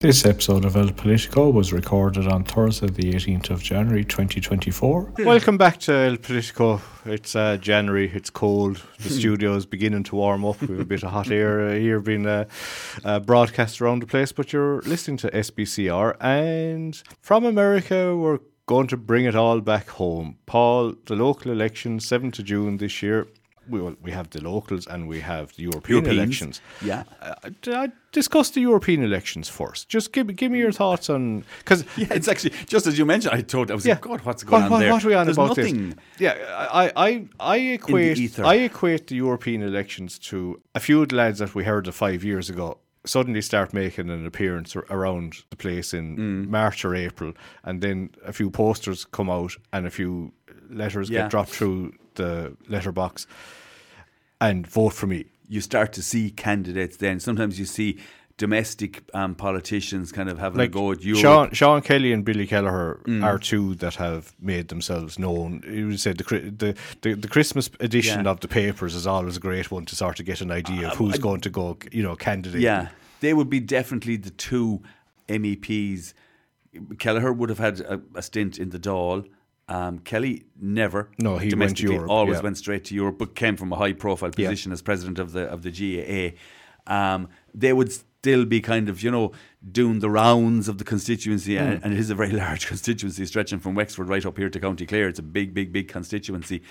This episode of El Politico was recorded on Thursday, the 18th of January 2024. Welcome back to El Politico. It's uh, January, it's cold, the studio is beginning to warm up. We have a bit of hot air uh, here being uh, uh, broadcast around the place, but you're listening to SBCR. And from America, we're going to bring it all back home. Paul, the local election, 7th of June this year. We, well, we have the locals and we have the European Europeans, elections. yeah. Uh, uh, discuss the European elections first. Just give, give me your thoughts on. Because Yeah, it's actually just as you mentioned. I thought I was Yeah. like, God, what's going what, on what, there? What are we on There's about nothing. this? Yeah, I, I, I equate. I equate the European elections to a few of the lads that we heard of five years ago suddenly start making an appearance ar- around the place in Mm. March or April, and then a few posters come out and a few letters Yeah. get dropped through the letterbox, and vote for me. You start to see candidates. Then sometimes you see domestic um, politicians kind of having a Like go at Europe. Sean, Sean Kelly and Billy Kelleher Mm. are two that have made themselves known. You would say the the, the, the Christmas edition Yeah. of the papers is always a great one to sort of get an idea of who's going to go, you know, candidate. Yeah, they would be definitely the two MEPs. Kelleher would have had a, a stint in the Dáil. Um, Kelly never. No, he went Europe, Always yeah. went straight to Europe, but came from a high profile Yeah. position as president of the of the GAA. Um, they would still be kind of you know doing the rounds of the constituency, Hmm. and, and it is a very large constituency stretching from Wexford right up here to County Clare. It's a big, big, big constituency.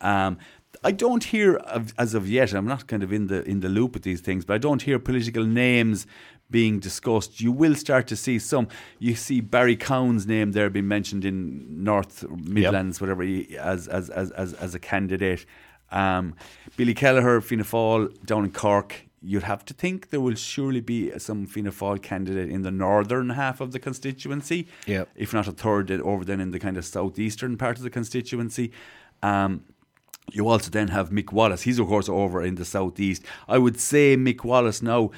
Um, I don't hear of, as of yet. I'm not kind of in the in the loop with these things, but I don't hear political names being discussed. You will start to see some. You see Barry Cowen's name there being mentioned in North Midlands, whatever, he, as, as as as as a candidate. Um, Billy Kelleher, Fianna Fáil down in Cork. You'd have to think there will surely be some Fianna Fáil candidate in the northern half of the constituency Yep. if not a third over then in the kind of southeastern part of the constituency. Um, you also then have Mick Wallace. He's of course over in the southeast. I would say Mick Wallace now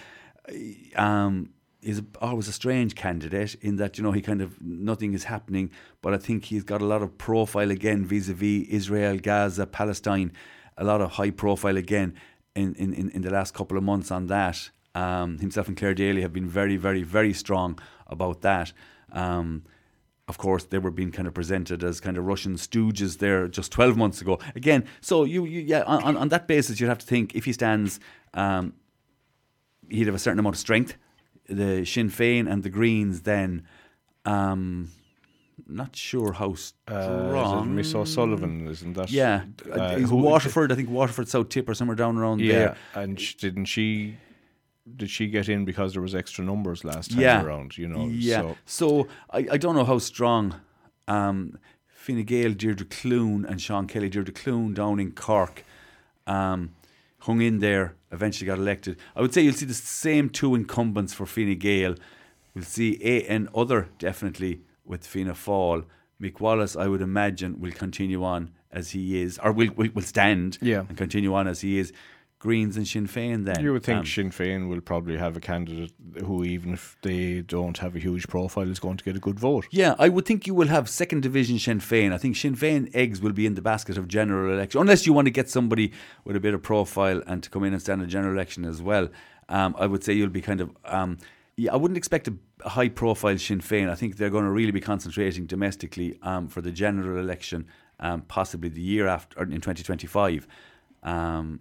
um, is always a strange candidate in that you know he kind of nothing is happening, but I think he's got a lot of profile again vis-a-vis Israel, Gaza, Palestine, a lot of high profile again in in, in, the last couple of months on that. Um, himself and Clare Daly have been very, very, very strong about that. Um, of course, they were being kind of presented as kind of Russian stooges there just 12 months ago. Again, so you, you yeah, on- on that basis, you'd have to think if he stands, um, he'd have a certain amount of strength. The Sinn Féin and the Greens, then, um, not sure how Uh, strong. Miss O'Sullivan, isn't that? yeah, Uh, who- Waterford. I think Waterford South Tip or somewhere down around Yeah, there. and sh- didn't she? Did she get in because there was extra numbers last time Yeah. around? You know, Yeah. So, So, I, I don't know how strong um, Fine Gael, Deirdre Clune, and Sean Kelly, Deirdre Clune down in Cork, um, hung in there, eventually got elected. I would say you'll see the same two incumbents for Fine Gael. We'll see a, and other definitely with Fianna Fáil. Mick Wallace, I would imagine, will continue on as he is, or will, will, will stand Yeah. and continue on as he is. Greens and Sinn Féin then. you would think Um, Sinn Féin will probably have a candidate who, even if they don't have a huge profile, is going to get a good vote. Yeah, I would think you will have second division Sinn Féin. I think Sinn Féin eggs will be in the basket of general election, unless you want to get somebody with a bit of profile and to come in and stand in general election as well. Um, I would say you'll be kind of. Um, yeah, I wouldn't expect a, a high profile Sinn Féin. I think they're going to really be concentrating domestically um, for the general election, um, possibly the year after in 2025. Um,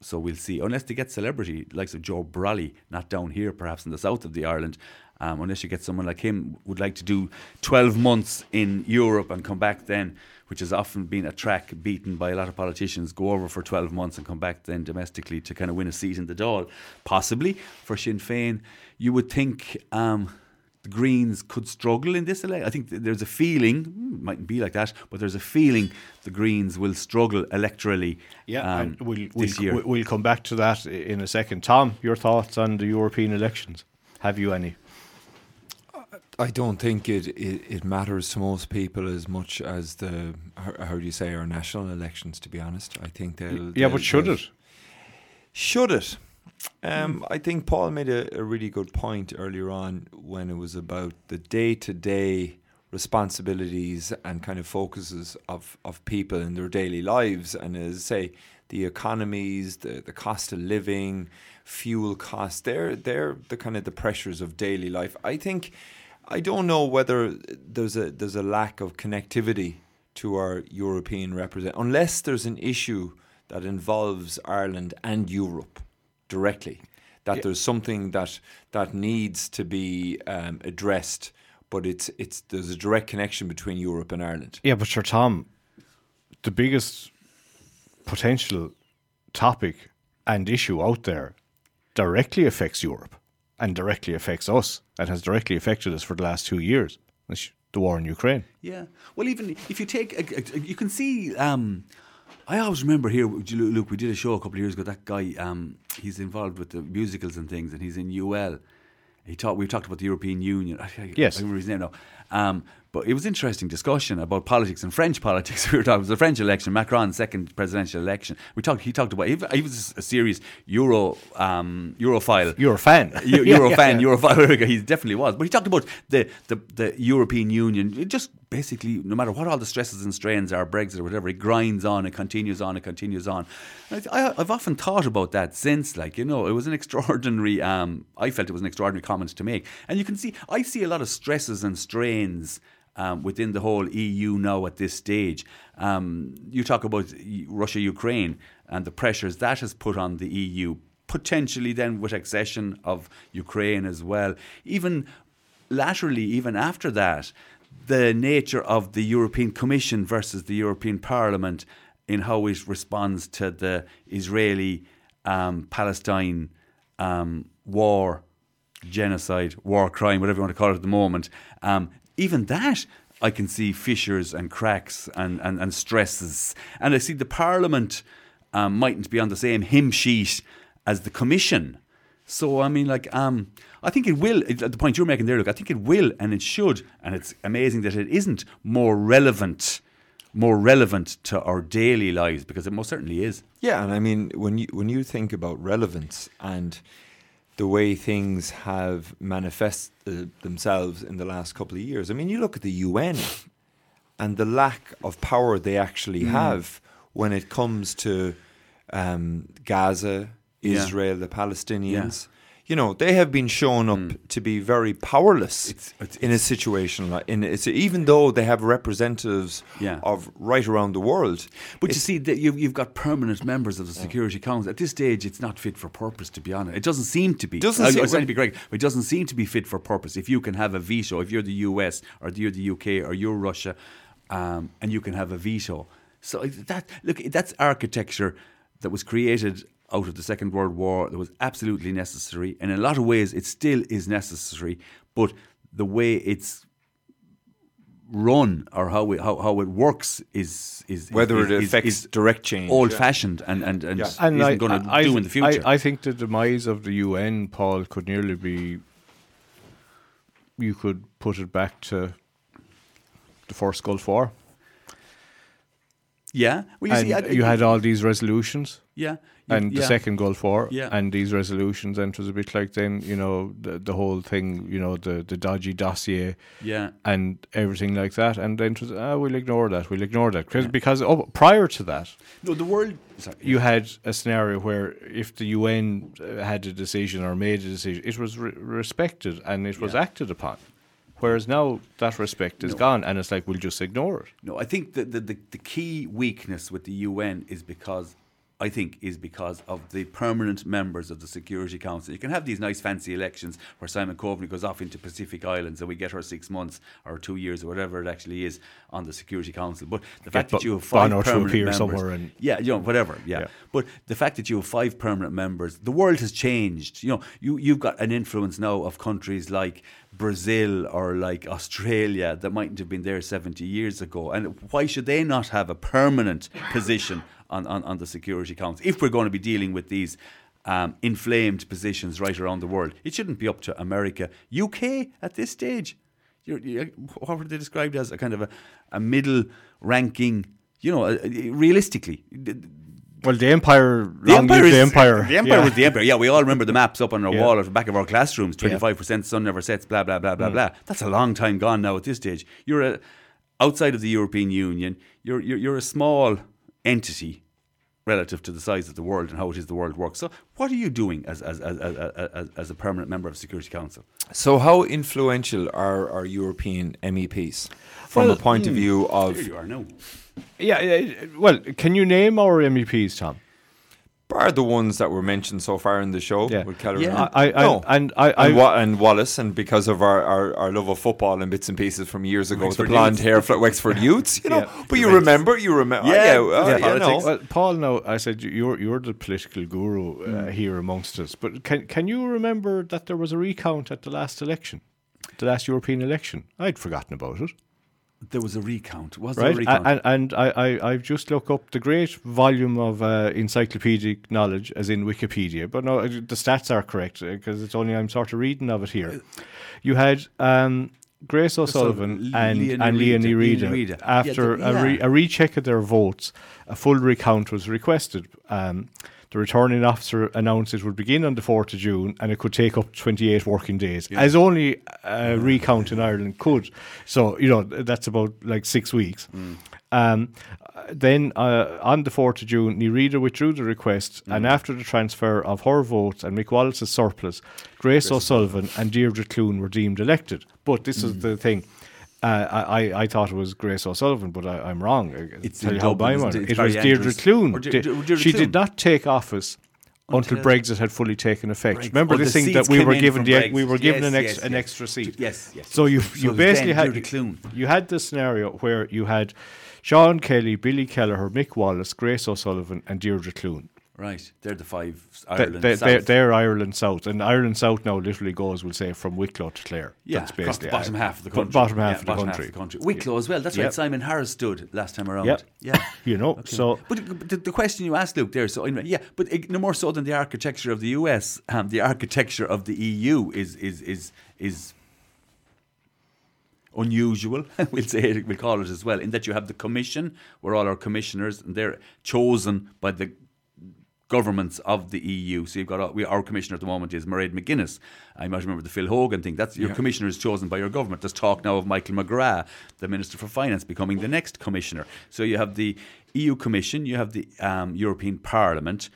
so we'll see. Unless they get celebrity, likes of Joe Brolly, not down here, perhaps in the south of the Ireland. Um, unless you get someone like him, would like to do 12 months in Europe and come back then, which has often been a track beaten by a lot of politicians, go over for 12 months and come back then domestically to kind of win a seat in the Dáil. Possibly for Sinn Féin. You would think um, the Greens could struggle in this election. I think there's a feeling, hmm, mightn't be like that, but there's a feeling the Greens will struggle electorally Yeah, um, and we'll, this we'll, year. we'll- we'll come back to that in a second. Tom, your thoughts on the European elections? Have you any? I don't think it, it, it matters to most people as much as the how, how do you say our national elections. To be honest, I think they'll. Yeah, they'll- but should it? Should it? Um, I think Paul made a, a really good point earlier on when it was about the day to day responsibilities and kind of focuses of, of people in their daily lives. And as I say, the economies, the, the cost of living, fuel costs, they're, they're the kind of the pressures of daily life. I think, I don't know whether there's a, there's a lack of connectivity to our European represent, unless there's an issue that involves Ireland and Europe directly. That Yeah. there's something that that needs to be um, addressed, but it's it's there's a direct connection between Europe and Ireland. Yeah, but sure, Tom, the biggest potential topic and issue out there directly affects Europe and directly affects us and has directly affected us for the last two years. It's the war in Ukraine. Yeah. Well, even if you take, a, a- you can see. Um, I always remember here, Luke. We did a show a couple of years ago. That guy, um, he's involved with the musicals and things, and he's in UL. He talked. We talked about the European Union. I, I, Yes. I remember his name now. Um, but it was interesting discussion about politics and French politics. We were talking. It was the French election, Macron's second presidential election. We talked. He talked about. He, he was a serious Euro um, Europhile. You're a fan. Eu- Yeah, Euro yeah, fan, yeah. Europhile. He definitely was. But he talked about the, the, the European Union. It just basically, no matter what all the stresses and strains are, Brexit or whatever, it grinds on, it continues on, it continues on. And I, I've often thought about that since, like, you know, it was an extraordinary, um, I felt it was an extraordinary comment to make. And you can see, I see a lot of stresses and strains um, within the whole EU now at this stage. Um, you talk about Russia Ukraine and the pressures that has put on the EU, potentially then with accession of Ukraine as well. Even laterally, even after that, the nature of the European Commission versus the European Parliament in how it responds to the Israeli um, Palestine um, war genocide, war crime, whatever you want to call it at the moment. Um, even that, I can see fissures and cracks and, and, and stresses. And I see the Parliament um, mightn't be on the same hymn sheet as the Commission. So, I mean, like, um, I think it will, at the point you're making there, look, I think it will and it should, and it's amazing that it isn't more relevant. More relevant to our daily lives because it most certainly is. Yeah, and I mean when you when you think about relevance and the way things have manifested themselves in the last couple of years, I mean you look at the UN and the lack of power they actually Mm. have when it comes to um, Gaza, Yeah. Israel, the Palestinians. You know, they have been shown up to be very powerless Mm. It's- it's- in a situation like in it's even though they have representatives Yeah. of right around the world. But you see, that you've, you've got permanent members of the Security Council. At this stage, it's not fit for purpose, to be honest. It doesn't seem to be. Doesn't Uh, seem- to be correct, but it doesn't seem to be fit for purpose. If you can have a veto, if you're the US or you're the UK or you're Russia, um, and you can have a veto. So that look, that's architecture that was created out of the Second World War that was absolutely necessary. And in a lot of ways, it still is necessary. But the way it's run or how it, how, how it works is is whether is, it is- affects is direct change. old fashioned and and, and Yeah. And isn't I, going to do in the future. I, I think the demise of the UN, Paul, could nearly be. You could put it back to the first Gulf War, yeah, well, you see, I- you had all these resolutions, yeah, you- and the yeah. second Gulf War, Yeah. and these resolutions, and it was a bit like then, you know, the, the whole thing, you know, the the dodgy dossier, yeah, and everything like that, and then it was, ah, we'll ignore that, we'll ignore that, because because oh, prior to that, no, the world. Sorry, you had a scenario where if the UN uh, had a decision or made a decision, it was re- respected and it was acted upon. Whereas now that respect is No. gone, and it's like we'll just ignore it. No, I think that the, the, the key weakness with the UN is because I think is because of the permanent members of the Security Council. You can have these nice fancy elections where Simon Coveney goes off into Pacific Islands and we get her six months or two years or whatever it actually is on the Security Council. But the fact that you have five permanent members, somewhere and- yeah, you know, whatever, yeah. Yeah. But the fact that you have five permanent members, the world has changed. You know, you you've got an influence now of countries like Brazil or like Australia that mightn't have been there 70 years ago. And why should they not have a permanent position on, on, on the Security Council if we're going to be dealing with these um, inflamed positions right around the world? It shouldn't be up to America. UK at this stage, you're, you're, what were they described as? A kind of a, a middle ranking, you know, uh, realistically. Well, the empire, The long empire is the empire. The empire Yeah. was the empire. Yeah, we all remember the maps up on our Yeah. wall at the back of our classrooms. Twenty-five percent sun never sets. Blah blah blah Mm. blah blah. That's a long time gone now. At this stage, you're a, outside of the European Union. You're, you're you're a small entity relative to the size of the world and how it is the world works. So, what are you doing as as as as, as, as a permanent member of Security Council? So, how influential are our European MEPs from Well, a point of hmm, view of Here you are now. Yeah, yeah, well, can you name our MEPs, Tom? Bar the ones that were mentioned so far in the show Yeah. with Keller Yeah. I, I, no. and I, I, and, Wa- and Wallace, and because of our, our, our love of football and bits and pieces from years ago, Wexford the blonde Youths. hair, fl- Wexford Youths, you know. Yeah. But you Juventus. remember, you remember, Yeah, yeah, uh, yeah, you politics. know. Well, Paul, no, I said you're you're the political guru uh, here amongst us. But can can you remember that there was a recount at the last election, the last European election? I'd forgotten about it. There was a recount. Was Right, there a recount? and and I, I I've just looked up the great volume of uh, encyclopedic knowledge, as in Wikipedia. But no, uh, the stats are correct because it's only I'm sort of reading of it here. You had um, Grace O'Sullivan and Leonie and Leonie Reid, Reida. Leonie Reid. After Yeah, a, re- a recheck of their votes, a full recount was requested. Um, the returning officer announced it would begin on the 4th of June and it could take up 28 working days, as only a recount in Ireland could. So, you know, that's about like six weeks. Um, then uh, on the 4th of June, Ní Riada withdrew the request, and after the transfer of her votes and Mick Wallace's surplus, Grace O'Sullivan and Deirdre Clune were deemed elected. But this is the thing. Uh, I, I- thought it was Grace O'Sullivan, but I, I'm wrong. It's tell you how it? It was Deirdre Clune. De- Di- De- Deirdre she did not take office until Until- Brexit had fully taken effect. Brexit. Remember Oh, this the thing that we were given the we were given Yes, an, ex, yes, an yes. extra seat. Yes, yes. So you you basically had you had the scenario where you had Sean Kelly, Billy Kelleher, Mick Wallace, Grace O'Sullivan, and Deirdre Clune. Right, they're the five They- Ireland they, South. they're, Ireland South, and Ireland South now literally goes, we'll say, from Wicklow to Clare. yeah, That's basically bottom half of the country. Bottom half Yeah, of the bottom country. Half of the country. Wicklow as well. That's Yep. right. Simon Harris stood last time around. Yep. Yeah. You know, Okay. so but the, the question you asked, Luke, there, so anyway, yeah, but it, no more so than the architecture of the US, um, the architecture of the EU is is is is unusual. we'll say it, we'll call it as well, in that you have the commission, where all our commissioners, and they're chosen by the governments of the EU. So you've got our, we, our commissioner at the moment is Mairead McGuinness. I might remember the Phil Hogan thing. That's your commissioner is chosen by your government. There's talk now of Michael McGrath, the Minister for Finance, becoming the next commissioner. So you have the EU Commission, you have the um, European Parliament,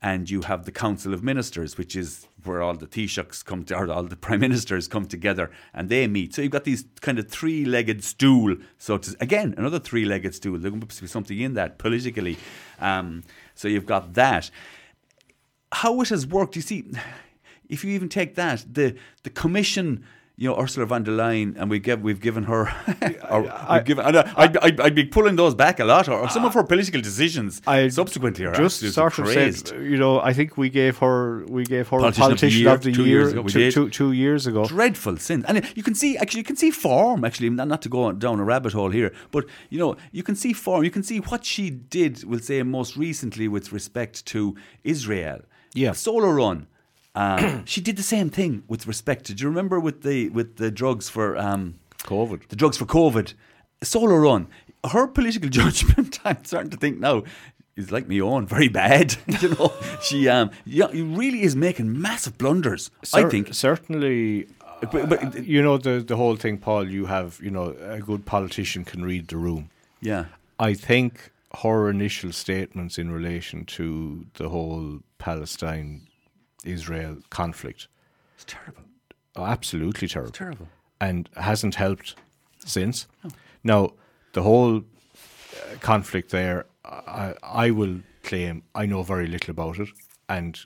and you have the Council of Ministers, which is where all the Taoiseachs come to, or all the prime ministers come together and they meet. So you've got these kind of three-legged stool. So to, again, another three-legged stool. There must be something in that politically. Um, so you've got that. How it has worked, you see, if you even take that, the the commission. You know Ursula von der Leyen, and we give we've given her. or we've given, and I, I'd, I'd, be pulling those back a lot, or, or some of her political decisions I subsequently are just sort of crazed. said, you know, I think we gave her we gave her Politician politician, of the of the year, year, two years ago, two, two- two years ago. dreadful sin. And you can see, actually, you can see form, actually, not, not to go down a rabbit hole here, but, you know, you can see form. You can see what she did, we'll say, most recently with respect to Israel. Yeah. Solar Run. Um, she did the same thing with respect to, do you remember with the, with the drugs for... Um, COVID. the drugs for COVID, Solar Run. Her political judgment, I'm starting to think now, is like me own, very bad. you know, she um, yeah, he really is making massive blunders. I think. certainly. But- but- uh, you know the the whole thing, Paul. You have you know a good politician can read the room. Yeah. I think her initial statements in relation to the whole Palestine Israel conflict It's terrible. are absolutely terrible. terrible. And hasn't helped since. No. Now, the whole uh, conflict there, I, I will claim I know very little about it and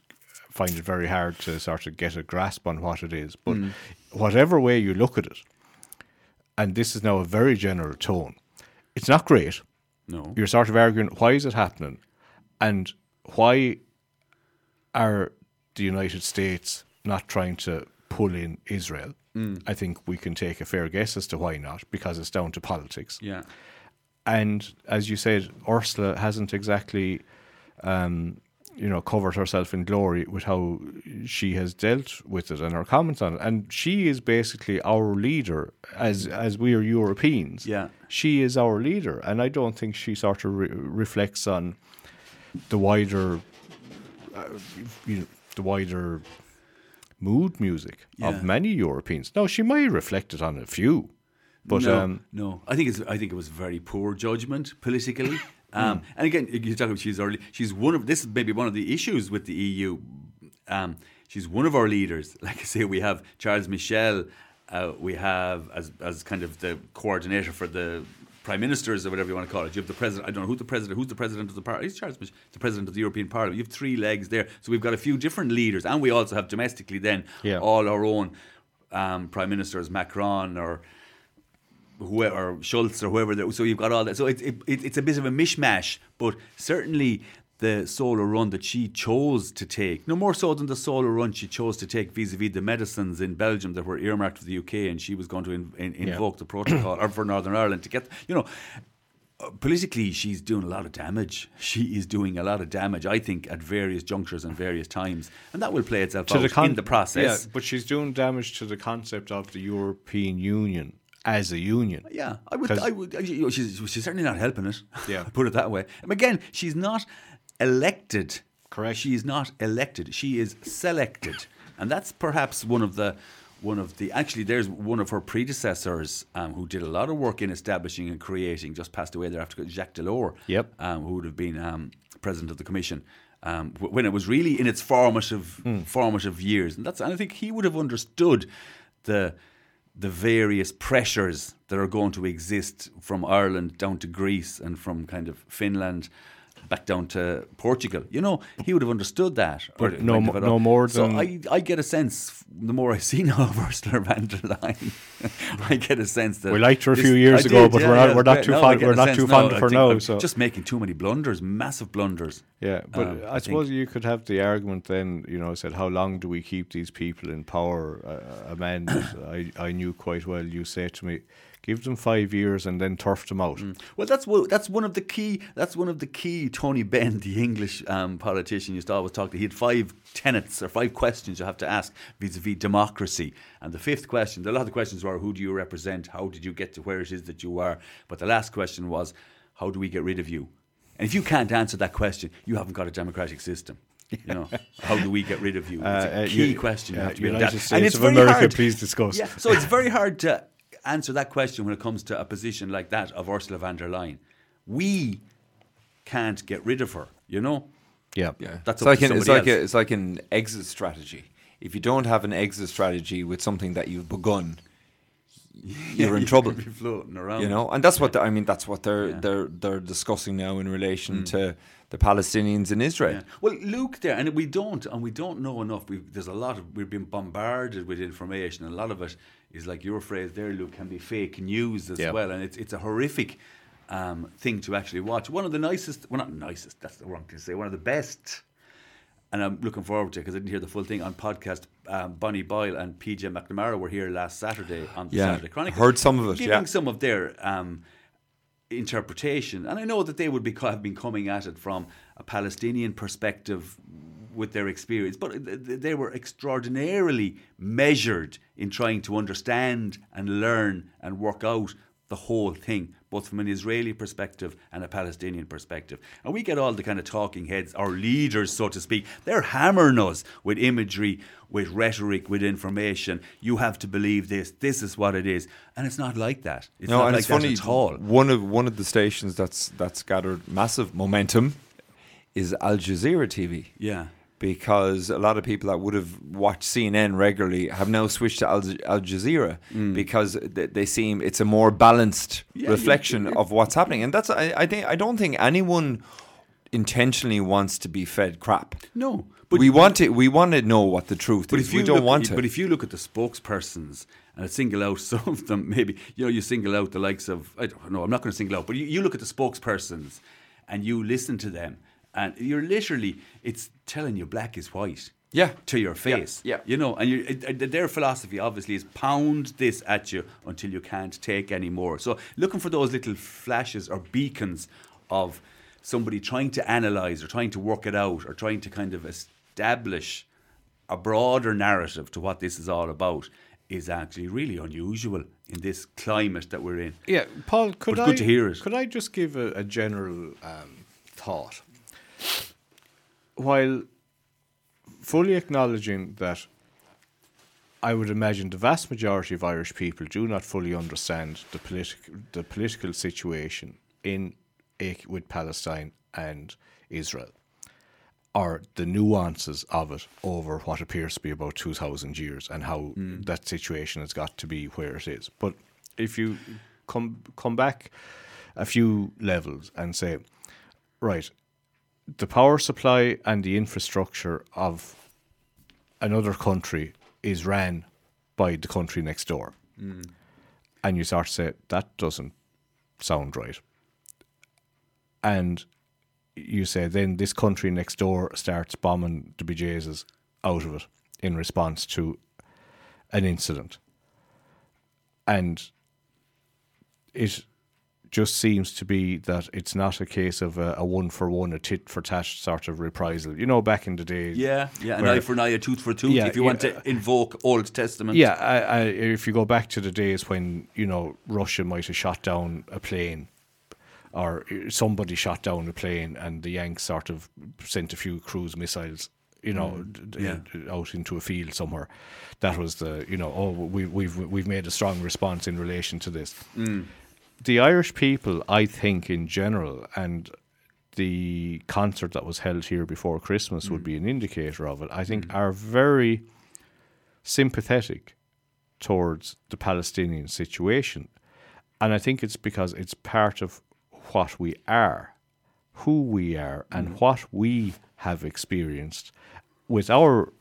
find it very hard to sort of get a grasp on what it is. But whatever way you look at it, and this is now a very general tone, it's not great No. you're sort of arguing why is it happening and why are the United States not trying to pull in Israel? I think we can take a fair guess as to why not, because it's down to politics. Yeah. And as you said, Ursula hasn't exactly, um, you know, covered herself in glory with how she has dealt with it and her comments on it. And she is basically our leader, as as we are Europeans. Yeah. she is our leader, and I don't think she sort of re- reflects on the wider, uh, you know, the wider mood music Yeah. of many Europeans. Now she might reflect it on a few, but no, um, no, I think it's I think it was very poor judgment politically. Um, and again, you talk about she's early. She's one of this is maybe one of the issues with the EU. Um, she's one of our leaders. Like I say, we have Charles Michel. Uh, we have as as kind of the coordinator for the prime ministers or whatever you want to call it. You have the president. I don't know who the president. Who's the president of the party? It's Charles Michel, the president of the European Parliament. You have three legs there. So we've got a few different leaders, and we also have domestically then Yeah. all our own um, prime ministers, Macron or whoever or Scholz or whoever. So you've got all that. So it, it, it's a bit of a mishmash, but certainly the solo run that she chose to take, no more so than the solo run she chose to take vis-a-vis the medicines in Belgium that were earmarked for the UK, and she was going to in, in, invoke the protocol or for Northern Ireland to get, you know. uh, Politically, she's doing a lot of damage. She is doing a lot of damage, I think, at various junctures and various times, and that will play itself to out the con- in the process. Yeah, but she's doing damage to the concept of the European Union as a union. Yeah, I would. I would. I- you know, She's, she's certainly not helping it. Yeah. put it that way. And again, she's not elected. Correct. She is not elected. She is selected, and that's perhaps one of the one of the actually there's one of her predecessors um, who did a lot of work in establishing and creating. Just passed away there after Jacques Delors. Yep. Um, who would have been um, president of the commission. Um, when it was really in its formative formative years, and that's and I think he would have understood the the various pressures that are going to exist from Ireland down to Greece and from kind of Finland back down to Portugal. You know, he would have understood that. But no no more So I, I get a sense, the more I see now of Ursula von der Leyen, I get a sense that We liked her a few years I ago, but yeah, we're not- yeah, we're not too No, fond- we're not too fond of her now, so- just making too many blunders, massive blunders. Yeah, but Um, I I suppose you could have the argument then, you know, I said, how long do we keep these people in power? Uh, a man I, I knew quite well, you say to me, give them five years and then turf them out. Well, that's one, that's one of the key. That's one of the key. Tony Benn, the English um, politician, used to always talk to. He had five tenets or five questions you have to ask vis-a-vis democracy. And the fifth question, a lot of the questions were, "Who do you represent? How did you get to where it is that you are?" But the last question was, "How do we get rid of you?" And if you can't answer that question, you haven't got a democratic system. You know, how do we get rid of you? It's a Uh, uh, key you- question. You uh, have to be able United States of very America, hard- please discuss. Yeah, so it's very hard to answer that question when it comes to a position like that of Ursula von der Leyen. We can't get rid of her, you know? Yeah. Yeah, That's it's like an, it's like a, it's like an exit strategy. If you don't have an exit strategy with something that you've begun, you're in trouble. You'll floating around. You know, and that's what the, I mean. That's what they're Yeah. Mm. they're they're discussing now in relation to the Palestinians in Israel. Yeah. Well, Luke, there, and we don't, and we don't know enough. we there's a lot of we've been bombarded with information, and a lot of it is like your phrase there, Luke, can be fake news as Yeah. well, and it's it's a horrific um, thing to actually watch. One of the nicest, well, not nicest, that's the wrong thing to say. One of the best and I'm looking forward to it because I didn't hear the full thing on podcast. Um, Bonnie Boyle and PJ McNamara were here last Saturday on the Yeah, Saturday Chronicle. heard some of it, giving yeah. some of their um, interpretation, and I know that they would be have been coming at it from a Palestinian perspective with their experience, but th- th- they were extraordinarily measured in trying to understand and learn and work out the whole thing, both from an Israeli perspective and a Palestinian perspective. And we get all the kind of talking heads, our leaders, so to speak, they're hammering us with imagery, with rhetoric, with information. You have to believe this. This is what it is, and it's not like that. It's no, not and like it's that funny. at all. One of one of the stations that's that's gathered massive momentum is Al Jazeera TV. Yeah. Because a lot of people that would have watched CNN regularly have now switched to Al, Al Jazeera mm. because they, they seem it's a more balanced Yeah, reflection you- you- of what's happening, and that's I, I think I don't think anyone intentionally wants to be fed crap. No, But we want to we want to know what the truth But is. if you we don't look, want to. But if you look at the spokespersons and single out some of them, maybe you know you single out the likes of I don't know. I'm not going to single out, but you, you look at the spokespersons and you listen to them, and you're literally it's telling you black is white. Yeah. to your face. yeah. you know, and you, their philosophy obviously is pound this at you until you can't take any more. So looking for those little flashes or beacons of somebody trying to analyze or trying to work it out or trying to kind of establish a broader narrative to what this is all about is actually really unusual in this climate that we're in. Yeah, Paul, could But I good to hear it. Could I just give a, a general um, thought? While fully acknowledging that I would imagine the vast majority of Irish people do not fully understand the political the political situation in with Palestine and Israel, or the nuances of it over what appears to be about two thousand years, and how mm. that situation has got to be where it is. But if you come come back a few levels and say, right, the power supply and the infrastructure of another country is ran by the country next door. Mm. And you start to say, that doesn't sound right. And you say, then this country next door starts bombing the BJ's out of it in response to an incident. And it just seems to be that it's not a case of a, a one for one, a tit for tat sort of reprisal. You know, back in the day. Yeah, yeah, an eye for an eye, a tooth for a tooth. Yeah, if you yeah, want to invoke Old Testament. Yeah, I, I, if you go back to the days when you know Russia might have shot down a plane. Or somebody shot down a plane, and the Yanks sort of sent a few cruise missiles you know, mm, yeah. out into a field somewhere. That was the, you know, oh, we, we've we've made a strong response in relation to this. Mm the Irish people, I think, in general, and the concert that was held here before Christmas mm. would be an indicator of it. I think mm. are very sympathetic towards the Palestinian situation, and I think it's because it's part of what we are, who we are, and mm. what we have experienced with our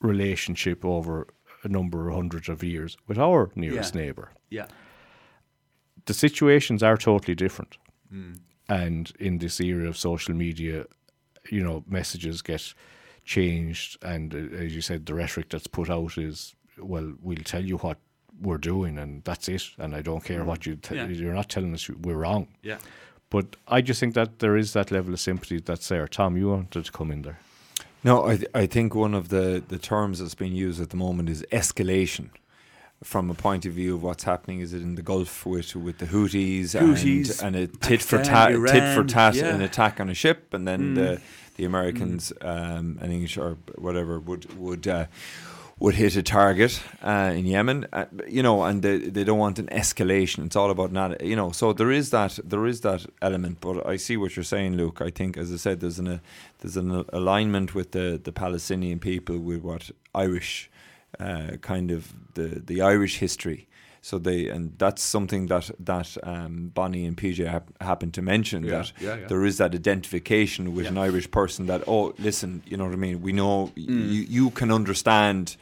relationship over a number of hundreds of years with our nearest yeah. neighbour. Yeah the situations are totally different. Mm. And in this era of social media, you know, messages get changed. And uh, as you said, the rhetoric that's put out is, well, we'll tell you what we're doing and that's it. And I don't care what you, te- yeah. you're not telling us we're wrong. Yeah. But I just think that there is that level of sympathy that's there. Tom, you wanted to come in there. No, I th- I think one of the, the terms that's being used at the moment is escalation from a point of view of what's happening? Is it in the Gulf with with the Houthis, Houthis and, and a tit for tat, tit for tat, yeah. an attack on a ship, and then mm. the the Americans mm. um, and English or whatever would would. Uh, would hit a target uh, in Yemen, uh, you know, and they, they don't want an escalation. It's all about not, you know. So there is that there is that element. But I see what you're saying, Luke. I think, as I said, there's an uh, there's an alignment with the the Palestinian people with what Irish uh, kind of the the Irish history. So they and that's something that that um, Bonnie and PJ hap- happened to mention yeah, that yeah, yeah. there is that identification with an Irish person that oh listen you know what I mean we know mm. you you can understand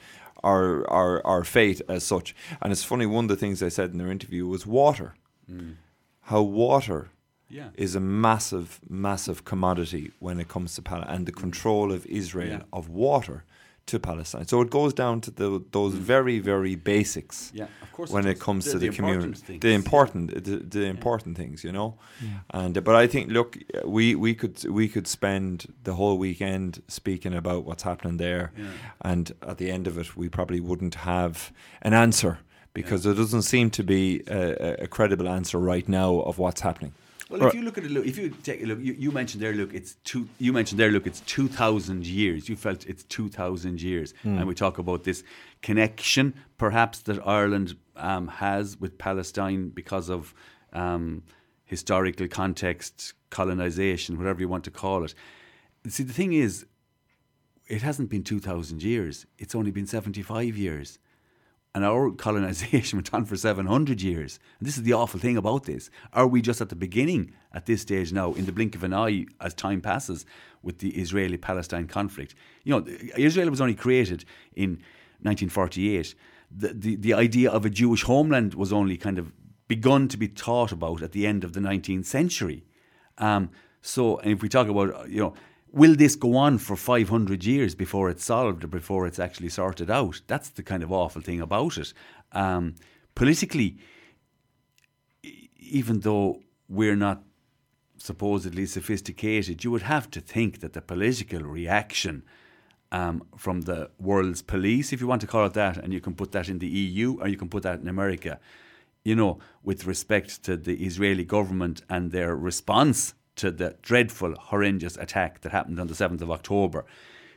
our our our fate as such and it's funny one of the things they said in their interview was water mm. how water yeah. is a massive, massive commodity when it comes to Palestine and the control of Israel yeah. of water to Palestine. So it goes down to the, those mm. very, very basics. Yeah, of course. When it, it comes the, to the, the community, the important, yeah. the, the important yeah. things, you know. Yeah. And but I think, look, we we could we could spend the whole weekend speaking about what's happening there, and at the end of it, we probably wouldn't have an answer because there doesn't seem to be a, a credible answer right now of what's happening. Well, if you look at it, look, if you take a look, you, you mentioned there, look, it's two. You mentioned there, look, it's two thousand years. You felt it's two thousand years, mm. and we talk about this connection, perhaps that Ireland um, has with Palestine because of um, historical context, colonization, whatever you want to call it. See, the thing is, it hasn't been two thousand years. It's only been seventy-five years and our colonization went on for 700 years. And this is the awful thing about this. Are we just at the beginning at this stage now, in the blink of an eye, as time passes, with the Israeli Palestine conflict? You know, Israel was only created in 1948. The, the, the idea of a Jewish homeland was only kind of begun to be thought about at the end of the 19th century. Um, so, and if we talk about, you know, will this go on for 500 years before it's solved or before it's actually sorted out? That's the kind of awful thing about it. Um, politically, even though we're not supposedly sophisticated, you would have to think that the political reaction um, from the world's police, if you want to call it that, and you can put that in the EU or you can put that in America, you know, with respect to the Israeli government and their response to the dreadful, horrendous attack that happened on the 7th of October.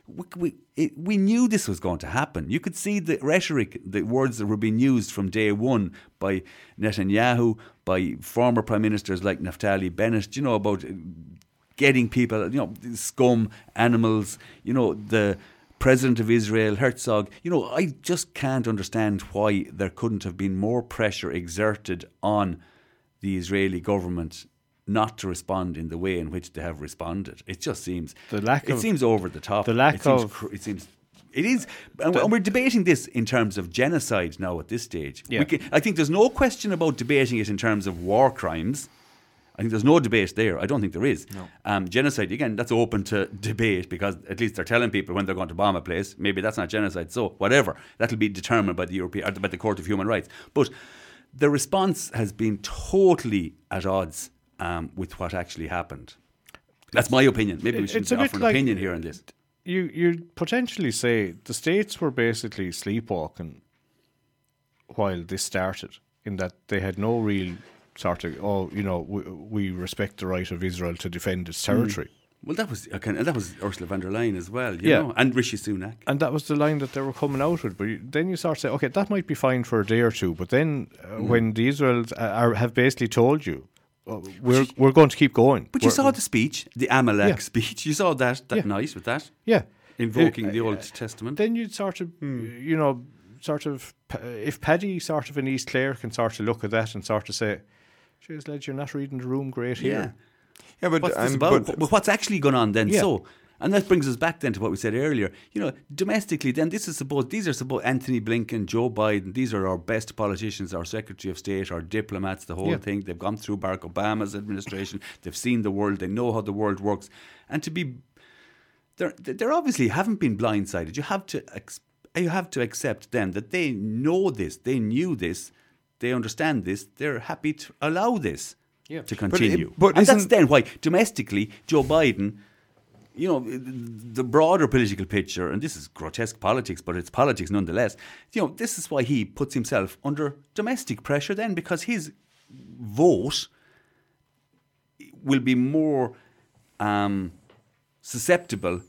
We, we, it, we knew this was going to happen. You could see the rhetoric, the words that were being used from day one by Netanyahu, by former prime ministers like Naftali Bennett, you know, about getting people, you know, scum, animals, you know, the president of Israel, Herzog. You know, I just can't understand why there couldn't have been more pressure exerted on the Israeli government not to respond in the way in which they have responded. It just seems the lack it of, seems over the top. The lack it seems, of it seems it is, and we're debating this in terms of genocide now at this stage. Yeah. Can, I think there's no question about debating it in terms of war crimes. I think there's no debate there. I don't think there is. No. Um, genocide, again, that's open to debate because at least they're telling people when they're going to bomb a place. Maybe that's not genocide. So whatever, that'll be determined by the European, or by the Court of Human Rights. But the response has been totally at odds um, with what actually happened. That's my opinion. Maybe we should offer an like- opinion here on this. you you potentially say the states were basically sleepwalking while this started, in that they had no real sort of oh you know we, we respect the right of Israel to defend its territory, Well, that was okay, and that was Ursula von der Leyen as well, you Yeah. know, and Rishi Sunak. and that was the line that they were coming out with. But you, then you start saying, okay that might be fine for a day or two, but then uh, Mm. when the Israels uh, are, have basically told you. Uh, We're we're going to keep going. But you We're- saw the speech, the Amalek Yeah. speech. You saw that that Yeah. night with that yeah invoking Uh, the Old uh, Testament. then you'd sort of, you know, sort of, if Paddy sort of in East Clare can sort of look at that and sort of say, "Jeez, lads, you're not reading the room great yeah. here." Yeah, but, What's this um, about? but But what's actually going on then? Yeah. So, and that brings us back then to what we said earlier. You know, domestically, then this is supposed these are supposed Antony Blinken, Joe Biden. These are our best politicians, our Secretary of State, our diplomats. The whole Yeah. thing. They've gone through Barack Obama's administration. They've seen the world. They know how the world works. And to be, they're they're obviously haven't been blindsided. You have to. You have to accept then that they know this, they knew this, they understand this, they're happy to allow this to continue. but and that's then why domestically Joe Biden, you know, the broader political picture, and this is grotesque politics, but it's politics nonetheless. You know, this is why he puts himself under domestic pressure then because his vote will be more um, susceptible.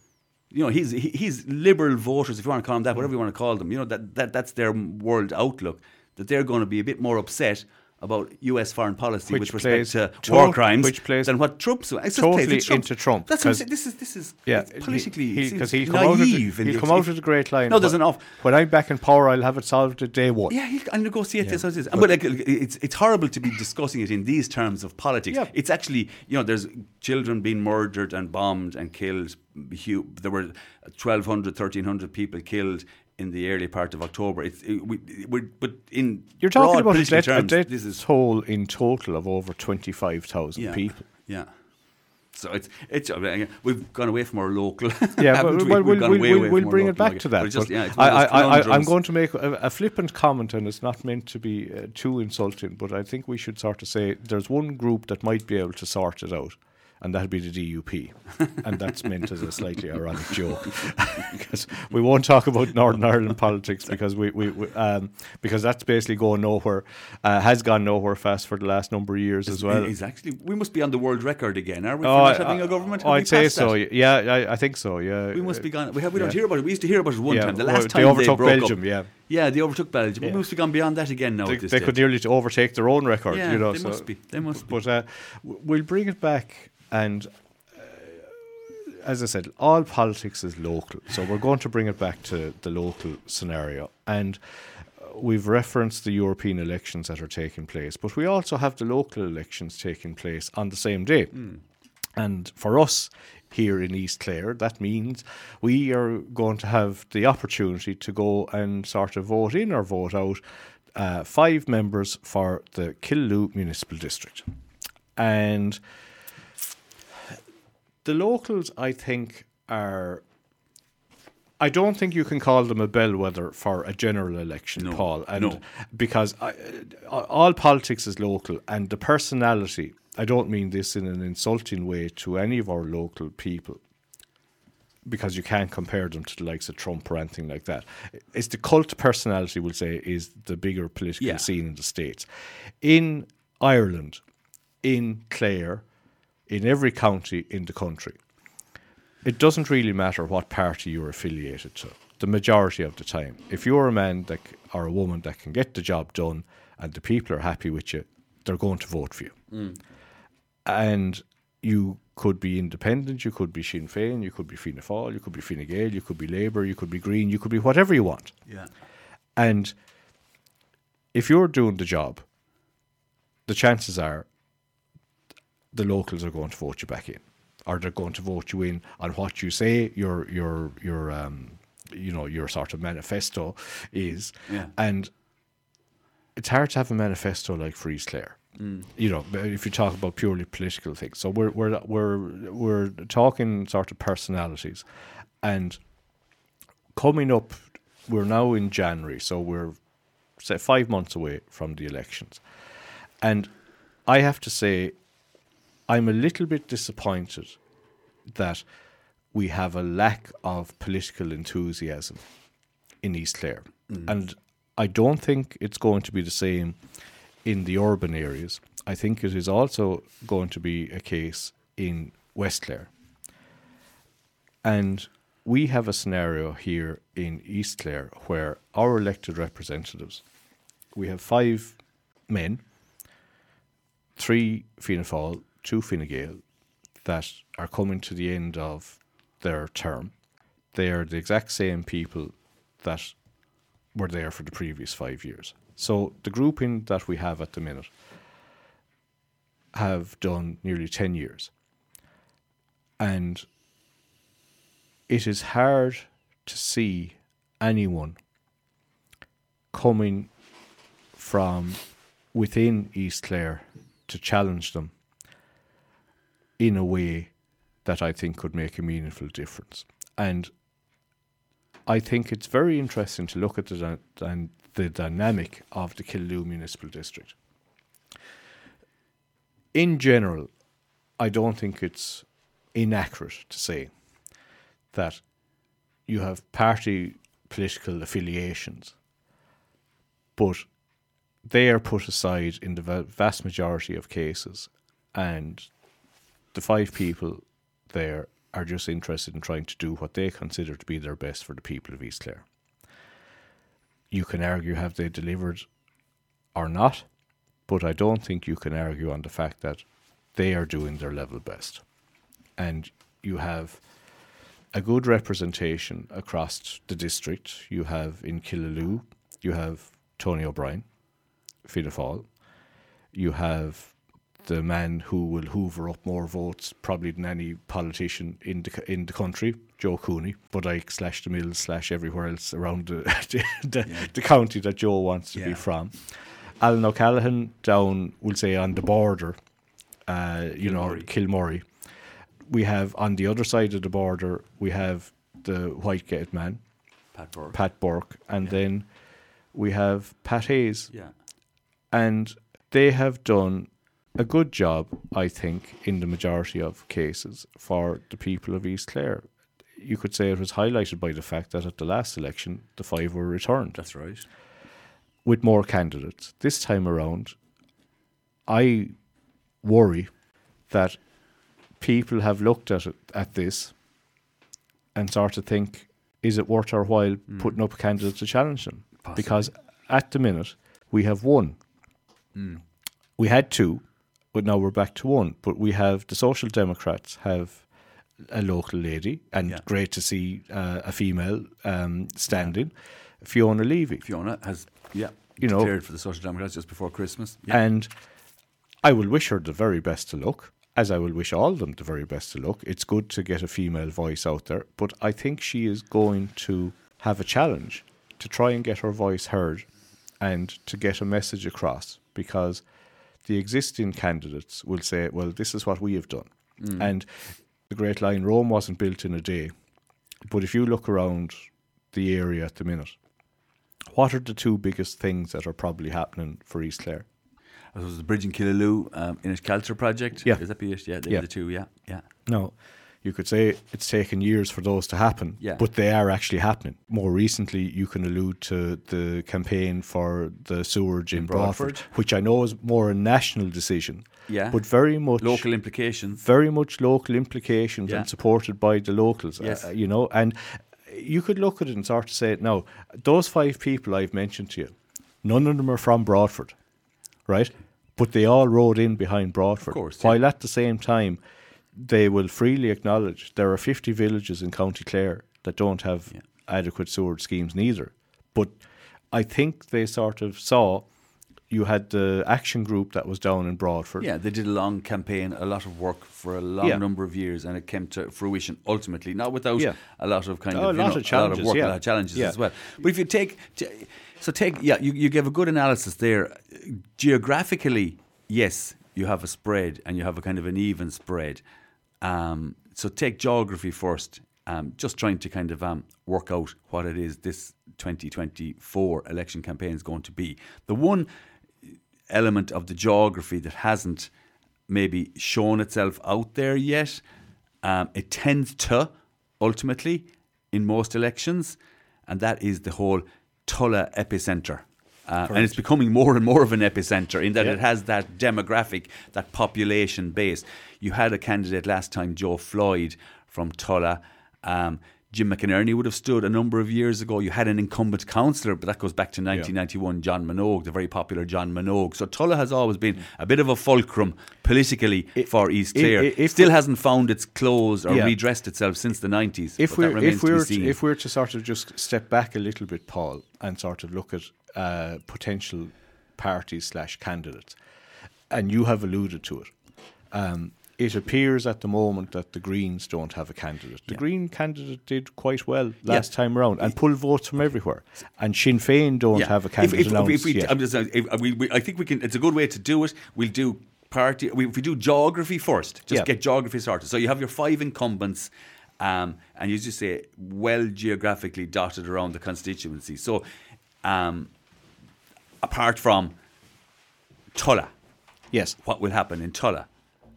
You know, he's he- he's liberal voters, if you want to call them that, whatever you want to call them. You know, that, that that's their world outlook. That they're going to be a bit more upset about U.S. foreign policy Which with respect to war crimes which plays than what Trump's. It just totally plays into Trump, That's what I'm saying. This is this is Yeah, it's politically because he, will come out naive. the, he'll come out with a great line. No, there's enough. When I'm back in power, I'll have it solved at day one. Yeah, he'll, I'll negotiate this as it is. But, like, it's it's horrible to be discussing it in these terms of politics. Yeah. It's actually, you know, there's children being murdered and bombed and killed. There were 1,200, 1,300 people killed in the early part of October. It's it, we, we're, but in You're talking about a death, a death this is toll in total of over 25,000 yeah, people. Yeah. So it's it's we've gone away from our local. Yeah, but, we? well, We've we'll, we'll, we'll, bring it back market. to that. Just, yeah, I, I, I, I'm going to make a, a flippant comment, and it's not meant to be uh, too insulting, but I think we should sort of say there's one group that might be able to sort it out. And that'd be the DUP, and that's meant as a slightly ironic joke, because we won't talk about Northern Ireland politics because we, we, we um, because that's basically going nowhere, uh, has gone nowhere fast for the last number of years as well. It's actually we must be on the world record again, are we? For Oh, not I- having a government? Have I'd say so. that? Yeah, I, I think so. Yeah, We must be gone. We, have, we don't hear about it. We used to hear about it one Yeah, time. The well, last they time overtook broke Belgium, Up. yeah. yeah, they overtook Belgium. Yeah. We must have gone beyond that again now. They, this they could nearly overtake their own record. Yeah, you know, they so, must be. They must be. But uh, we'll bring it back, and uh, as I said, all politics is local. So we're going to bring it back to the local scenario, and uh, we've referenced the European elections that are taking place, but we also have the local elections taking place on the same day. And for us here in East Clare, that means we are going to have the opportunity to go and sort of vote in or vote out uh, five members for the Killaloe Municipal District. And the locals, I think, are. I don't think you can call them a bellwether for a general election, No, Paul, and no. because I, uh, all politics is local, and the personality. I don't mean this in an insulting way to any of our local people, because you can't compare them to the likes of Trump or anything like that. It's the cult personality, we'll say, is the bigger political Yeah. scene in the states. In Ireland, in Clare, in every county in the country, it doesn't really matter what party you're affiliated to. The majority of the time, if you're a man that c- or a woman that can get the job done and the people are happy with you, they're going to vote for you. Mm. And you could be independent, you could be Sinn Féin, you could be Fianna Fáil, you could be Fine Gael, you could be Labour, you could be Green, you could be whatever you want. Yeah. And if you're doing the job, the chances are the locals are going to vote you back in, or they're going to vote you in on what you say your your your um you know your sort of manifesto is, Yeah. and it's hard to have a manifesto like East Clare. You know, if you talk about purely political things, so we're we're we're we're talking sort of personalities, and coming up, we're now in January, so we're say five months away from the elections, and I have to say, I'm a little bit disappointed that we have a lack of political enthusiasm in East Clare, mm. and I don't think it's going to be the same in the urban areas. I think it is also going to be a case in West Clare. And we have a scenario here in East Clare where our elected representatives, we have five men, three Fianna Fáil, two Fine Gael, that are coming to the end of their term. They are the exact same people that were there for the previous five years. So the grouping that we have at the minute have done nearly 10 years. And it is hard to see anyone coming from within East Clare to challenge them in a way that I think could make a meaningful difference. And I think it's very interesting to look at the, dy- the dynamic of the Killaloe Municipal District. In general, I don't think it's inaccurate to say that you have party political affiliations, but they are put aside in the vast majority of cases, and the five people there are just interested in trying to do what they consider to be their best for the people of East Clare. You can argue have they delivered or not, but I don't think you can argue on the fact that they are doing their level best. And you have a good representation across the district. You have in Killaloe, you have Tony O'Brien, Fianna Fáil. You have the man who will hoover up more votes probably than any politician in the in the country, Joe Cooney, but like slash the mills slash everywhere else around the the, the, the county that Joe wants to be Yeah. from. Alan O'Callaghan down, we'll say on the border, uh, you know, Kilmurray. We have on the other side of the border, we have the Whitegate man, Pat Burke. Pat Burke, and then we have Pat Hayes, Yeah. and they have done a good job, I think, in the majority of cases for the people of East Clare. You could say it was highlighted by the fact that at the last election, the five were returned That's right. with more candidates. This time around, I worry that people have looked at it, at this and start to think, is it worth our while hmm. putting up candidates to challenge them? Because at the minute, we have one. Hmm. We had two, but now we're back to one. But we have the Social Democrats have a local lady, and Yeah. great to see uh, a female um, standing, Fiona Levy. Fiona has, yeah, You know- declared for the Social Democrats just before Christmas. Yeah. And I will wish her the very best to look, as I will wish all of them the very best to look. It's good to get a female voice out there, but I think she is going to have a challenge to try and get her voice heard and to get a message across because the existing candidates will say, well, this is what we have done. And the Great Line Rome wasn't built in a day. But if you look around the area at the minute, what are the two biggest things that are probably happening for East Clare? I suppose the Bridge in Killaloe, um, Inishcaltra project. Yeah. Is that be it? Yeah, Yeah. the two. Yeah, yeah. No, you could say it's taken years for those to happen, Yeah. but they are actually happening. More recently, you can allude to the campaign for the sewerage in, Broadford, Broadford. which I know is more a national decision, Yeah. but very much Local implications. very much local implications Yeah. and supported by the locals. uh, Yes. you know, and you could look at it and start to say, now, those five people I've mentioned to you, none of them are from Broadford, right? But they all rode in behind Broadford. Of course, yeah. While at the same time, they will freely acknowledge there are 50 villages in County Clare that don't have Yeah. adequate sewerage schemes neither. But I think they sort of saw you had the action group that was down in Broadford. Yeah, they did a long campaign, a lot of work for a long Yeah. number of years, and it came to fruition ultimately. Not without Yeah. a lot of kind Oh, of a lot know, of challenges, work, yeah. a lot of challenges as well. But if you take, t- so take, yeah, you, you gave a good analysis there. Geographically, yes, you have a spread, and you have a kind of an even spread. Um, so take geography first. Um, just trying to kind of um, work out what it is this 2024 election campaign is going to be. The one element of the geography that hasn't maybe shown itself out there yet. Um, it tends to ultimately in most elections, and that is the whole Tulla epicenter. Uh, and it's becoming more and more of an epicenter in that Yeah. it has that demographic, that population base. You had a candidate last time, Joe Floyd from Tulla. Um, Jim McInerney would have stood a number of years ago. You had an incumbent councillor, but that goes back to 1991, John Minogue, the very popular John Minogue. So Tulla has always been a bit of a fulcrum politically for East Clare. i- if Still hasn't found its clothes or Yeah. redressed itself since the 90s. if we're, if we be to, if we were to sort of just step back a little bit, Paul, and sort of look at uh, potential parties slash candidates, and you have alluded to it. Um, it appears at the moment that the Greens don't have a candidate. The Yeah. Green candidate did quite well last Yeah. time around and pulled votes from everywhere. And Sinn Féin don't Yeah. have a candidate if- if announced we- yet. I'm just if- we, we, I think we can. It's a good way to do it. We'll do party. We, if we do geography first, just get geography started. So you have your five incumbents, um, and you just say well geographically dotted around the constituency. So, um, apart from Tulla, yes. what will happen in Tulla.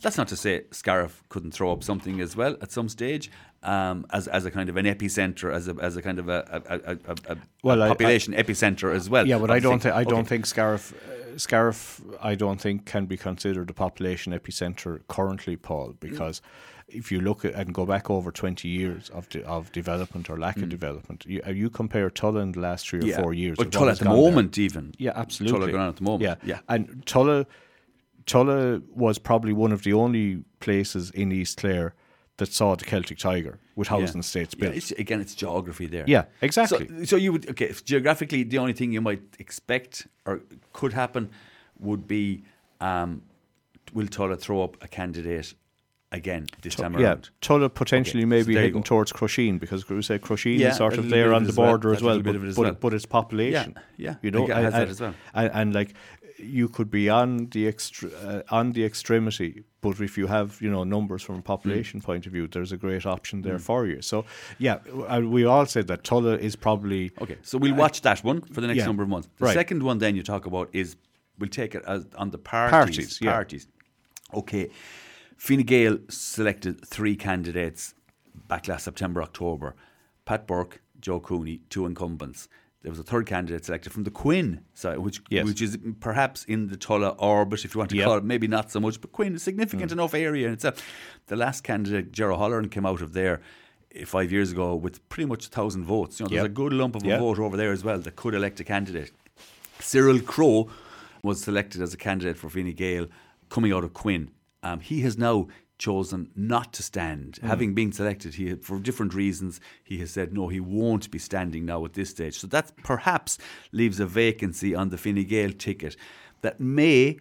That's not to say Scariff couldn't throw up something as well at some stage, um, as as a kind of an epicenter, as a as a kind of a, a, a, a, Well, I- population epicenter as well. Yeah, but I don't think I don't okay. think Scariff, uh, Scariff, I don't think can be considered a population epicenter currently, Paul, because if you look at and go back over twenty years of de- of development or lack of development, you, uh, you compare Tulla in the last three or Mm. Yeah. four years. But Tulla at the gone there. moment, even. Yeah, absolutely. Tulla going on at the moment. Yeah, Yeah. And Tulla, Tulla was probably one of the only places in East Clare that saw the Celtic Tiger with housing estates Yeah, built. it's, again, it's geography there. Yeah, exactly. So, so you would okay. if Geographically, the only thing you might expect or could happen would be um, will Tulla throw up a candidate again this time yeah, around? Tulla potentially Okay, maybe so heading towards Crusheen because we say Crusheen Yeah, is sort of there on the well. border as well, but, it as but, well. but its population. Yeah, yeah you know, think it has and, that as well. And, and like you could be on the extre- uh, on the extremity, but if you have you know numbers from a population Mm. point of view, there's a great option there for you. So yeah, uh, we all said that Tulla is probably Okay, so we'll watch that one for the next yeah, number of months. The right. second one, then you talk about is we'll take it as on the parties. Parties, parties. Okay, Fine Gael selected three candidates back last September, October. Pat Burke, Joe Cooney, two incumbents. There was a third candidate selected from the Quin side, which Yes. which is perhaps in the Tulla orbit, if you want to Yep. call it. Maybe not so much, but Quin is significant Mm. enough area in itself. The last candidate, Gerald Holleran, came out of there eh, five years ago with pretty much a thousand votes. You know, there's a good lump of a Yep. vote over there as well that could elect a candidate. Cyril Crow was selected as a candidate for Fine Gael coming out of Quin. Um, he has now chosen not to stand. Having been selected, he for different reasons, he has said no, he won't be standing now at this stage. So that perhaps leaves a vacancy on the Fine Gael ticket that may.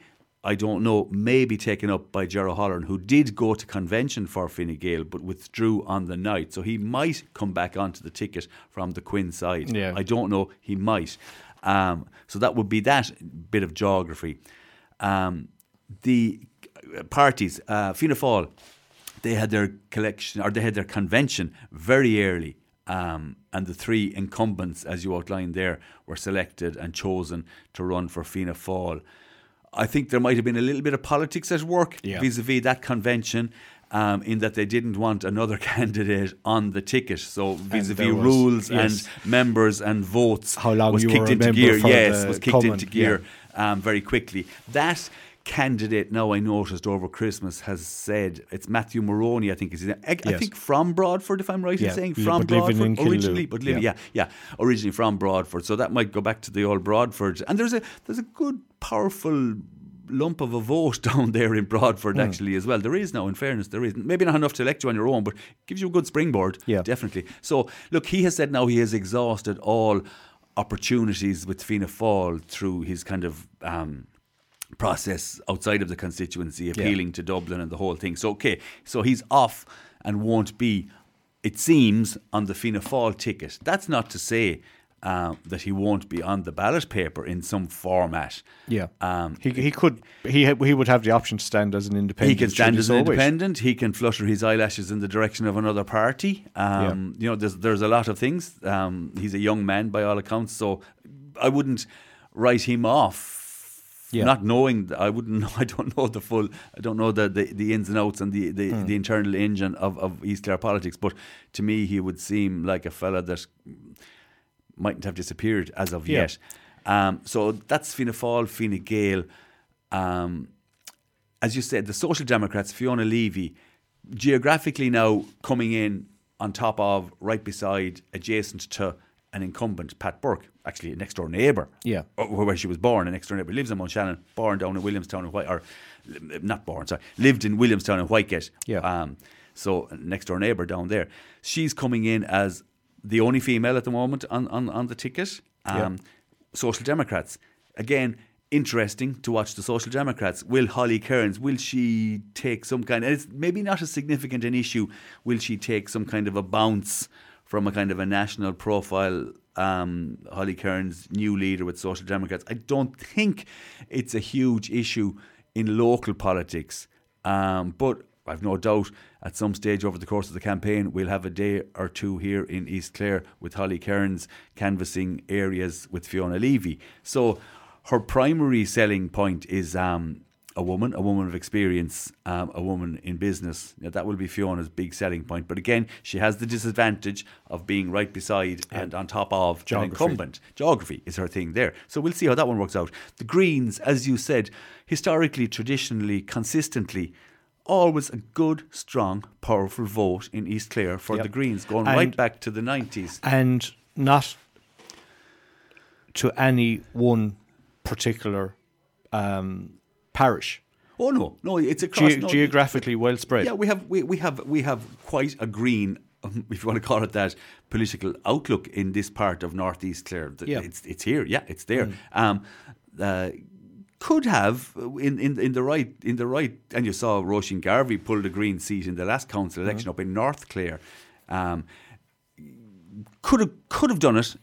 I don't know, may be taken up by Gerald Holleran, who did go to convention for Fine Gael but withdrew on the night. So he might come back onto the ticket from the Quin side. Yeah. I don't know, he might. Um, so that would be that bit of geography. Um, the parties, uh, Fianna Fáil, they had their collection or they had their convention very early. Um, and the three incumbents, as you outlined there, were selected and chosen to run for Fianna Fáil. I think there might have been a little bit of politics at work Yeah. vis-a-vis that convention. Um, in that they didn't want another candidate on the ticket, so vis-a-vis was- rules yes. and members and votes How long was you kicked were a into gear. Yes, was kicked into gear um, very quickly. That candidate now I noticed over Christmas has said it's Matthew Moroney. I think is his name. I, I think from Broadford, if I'm right Yeah, in saying yeah, from living Broadford in originally, but living Yeah. yeah, yeah, originally from Broadford. So that might go back to the old Broadford. And there's a there's a good powerful lump of a vote down there in. Broadford actually as well. There is now, in fairness, there is maybe not enough to elect you on your own, but gives you a good springboard. Yeah. definitely. So look, he has said now he has exhausted all opportunities with Fianna Fáil through his kind of. Um, process outside of the constituency appealing to Dublin and the whole thing so okay so he's off and won't be it seems on the Fianna Fáil ticket that's not to say uh, that he won't be on the ballot paper in some format Yeah. um, he, he could he he would have the option to stand as an independent. he can stand as an independent. He can flutter his eyelashes in the direction of another party. Um, You know, there's there's a lot of things. Um, he's a young man by all accounts, so I wouldn't write him off. Yeah. Not knowing, I wouldn't. know- I don't know the full. I don't know the, the, the ins and outs and the the, Hmm. the internal engine of, of East Clare politics. But to me, he would seem like a fella that mightn't have disappeared as of Yeah. yet. Um, so that's Fianna Fáil, Fianna Gael. Um, as you said, the Social Democrats, Fiona Levy, geographically now coming in on top of, right beside, adjacent to an incumbent, Pat Burke, actually a next door neighbour. Yeah. uh, Where she was born, a next door neighbour, lives in Mount Shannon, born down in Williamstown and White, or not born, sorry, lived in Williamstown and Whitegate. Yeah. Um, so next door neighbour down there. She's coming in as the only female at the moment on, on, on the ticket. Um, Social Democrats. Again, interesting to watch the Social Democrats. Will Holly Cairns, will she take some kind and it's maybe not as significant an issue, will she take some kind of a bounce from a kind of a national profile um, Holly Cairns, new leader with Social Democrats? I don't think it's a huge issue in local politics. Um, but I've no doubt at some stage over the course of the campaign, we'll have a day or two here in East Clare with Holly Cairns canvassing areas with Fiona Levy. So her primary selling point is um, a woman, a woman of experience, um, a woman in business. Now, that will be Fiona's big selling point. But again, she has the disadvantage of being right beside and on top of an incumbent. Geography is her thing there. So we'll see how that one works out. The Greens, as you said, historically, traditionally, consistently, always a good, strong, powerful vote in East Clare for Yep. the Greens, going And- right back to the 90s. and not to any one particular um, parish. Oh no, no, it's across Ge- no, geographically well spread. Yeah, we have we, we have we have quite a green, um, if you want to call it that, political outlook in this part of northeast Clare. Yeah. it's it's here. Yeah, it's there. Um, uh, could have in, in in the right in the right, and you saw Roisin Garvey pull the green seat in the last council election up in North Clare. Um, could have could have done it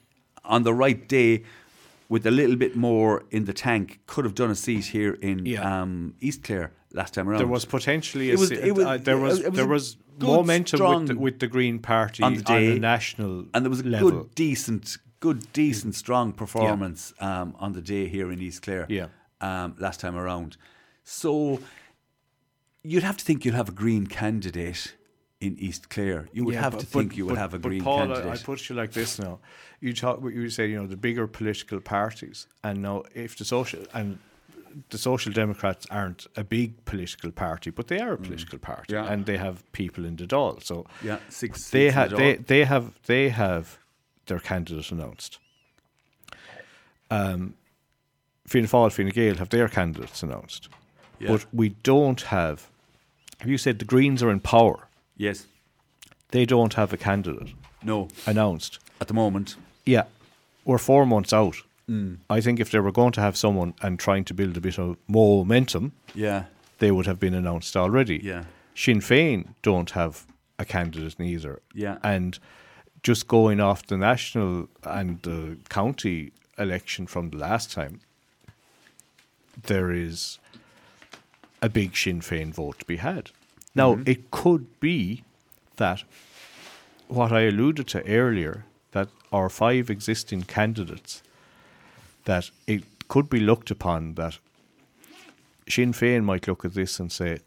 on the right day with a little bit more in the tank. Could have done a seat here in Yeah. um, East Clare last time around. There was potentially a It was- si- it was- uh, there was was there was good, momentum with the, with the Green Party on the day, a national and there was a level. good, decent, good, decent, strong performance um, on the day here in East Clare. Yeah. Um, last time around, so you'd have to think you'll have a Green candidate in East Clare. You would Yeah, have but- to but- think you would but- have a but Green Paul, I- candidate. I put you like this now. You talk, you say, you know, the bigger political parties, and now if the social and the Social Democrats aren't a big political party, but they are a political party, Mm. Yeah. and they have people in the Dáil. So yeah, six. they have the they, they have they have their candidate announced. Um, Fianna Fáil, Fianna Gael have their candidates announced, Yeah. but we don't have. Have you said the Greens are in power? Yes, They don't have a candidate no, announced. at the moment. Yeah, we're four months out. Mm. I think if they were going to have someone and trying to build a bit of momentum, Yeah, they would have been announced already. yeah, Sinn Féin don't have a candidate neither. Yeah. And just going off the national and the county election from the last time, there is a big Sinn Féin vote to be had. Now, Mm-hmm. it could be that what I alluded to earlier, that our five existing candidates, that it could be looked upon that Sinn Féin might look at this and say,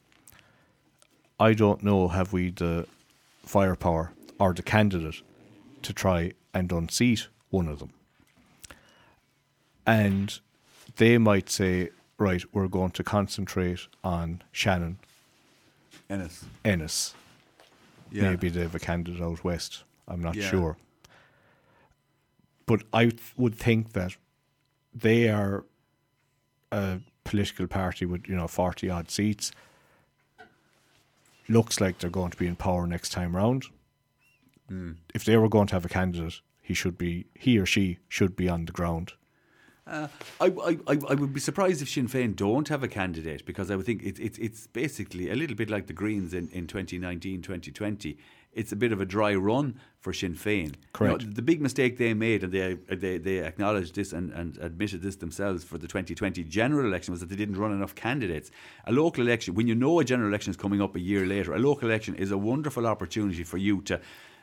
I don't know have we the firepower or the candidate to try and unseat one of them. And they might say, right, we're going to concentrate on Shannon Ennis. Ennis. Yeah. Maybe they have a candidate out west. I'm not Yeah. sure. But I would think that they are a political party with, you know, 40 odd seats. Looks like they're going to be in power next time round. Hmm. If they were going to have a candidate, he should be, he or she should be on the ground. Uh, I, I, I I would be surprised if Sinn Féin don't have a candidate because I would think it, it, it's basically a little bit like the Greens in, in 2019 2020. It's a bit of a dry run for Sinn Féin. You know, Correct. the big mistake they made, and they, they, they acknowledged this and, and admitted this themselves for the 2020 general election, was that they didn't run enough candidates. A local election, when you know a general election is coming up a year later, a local election is a wonderful opportunity for you to,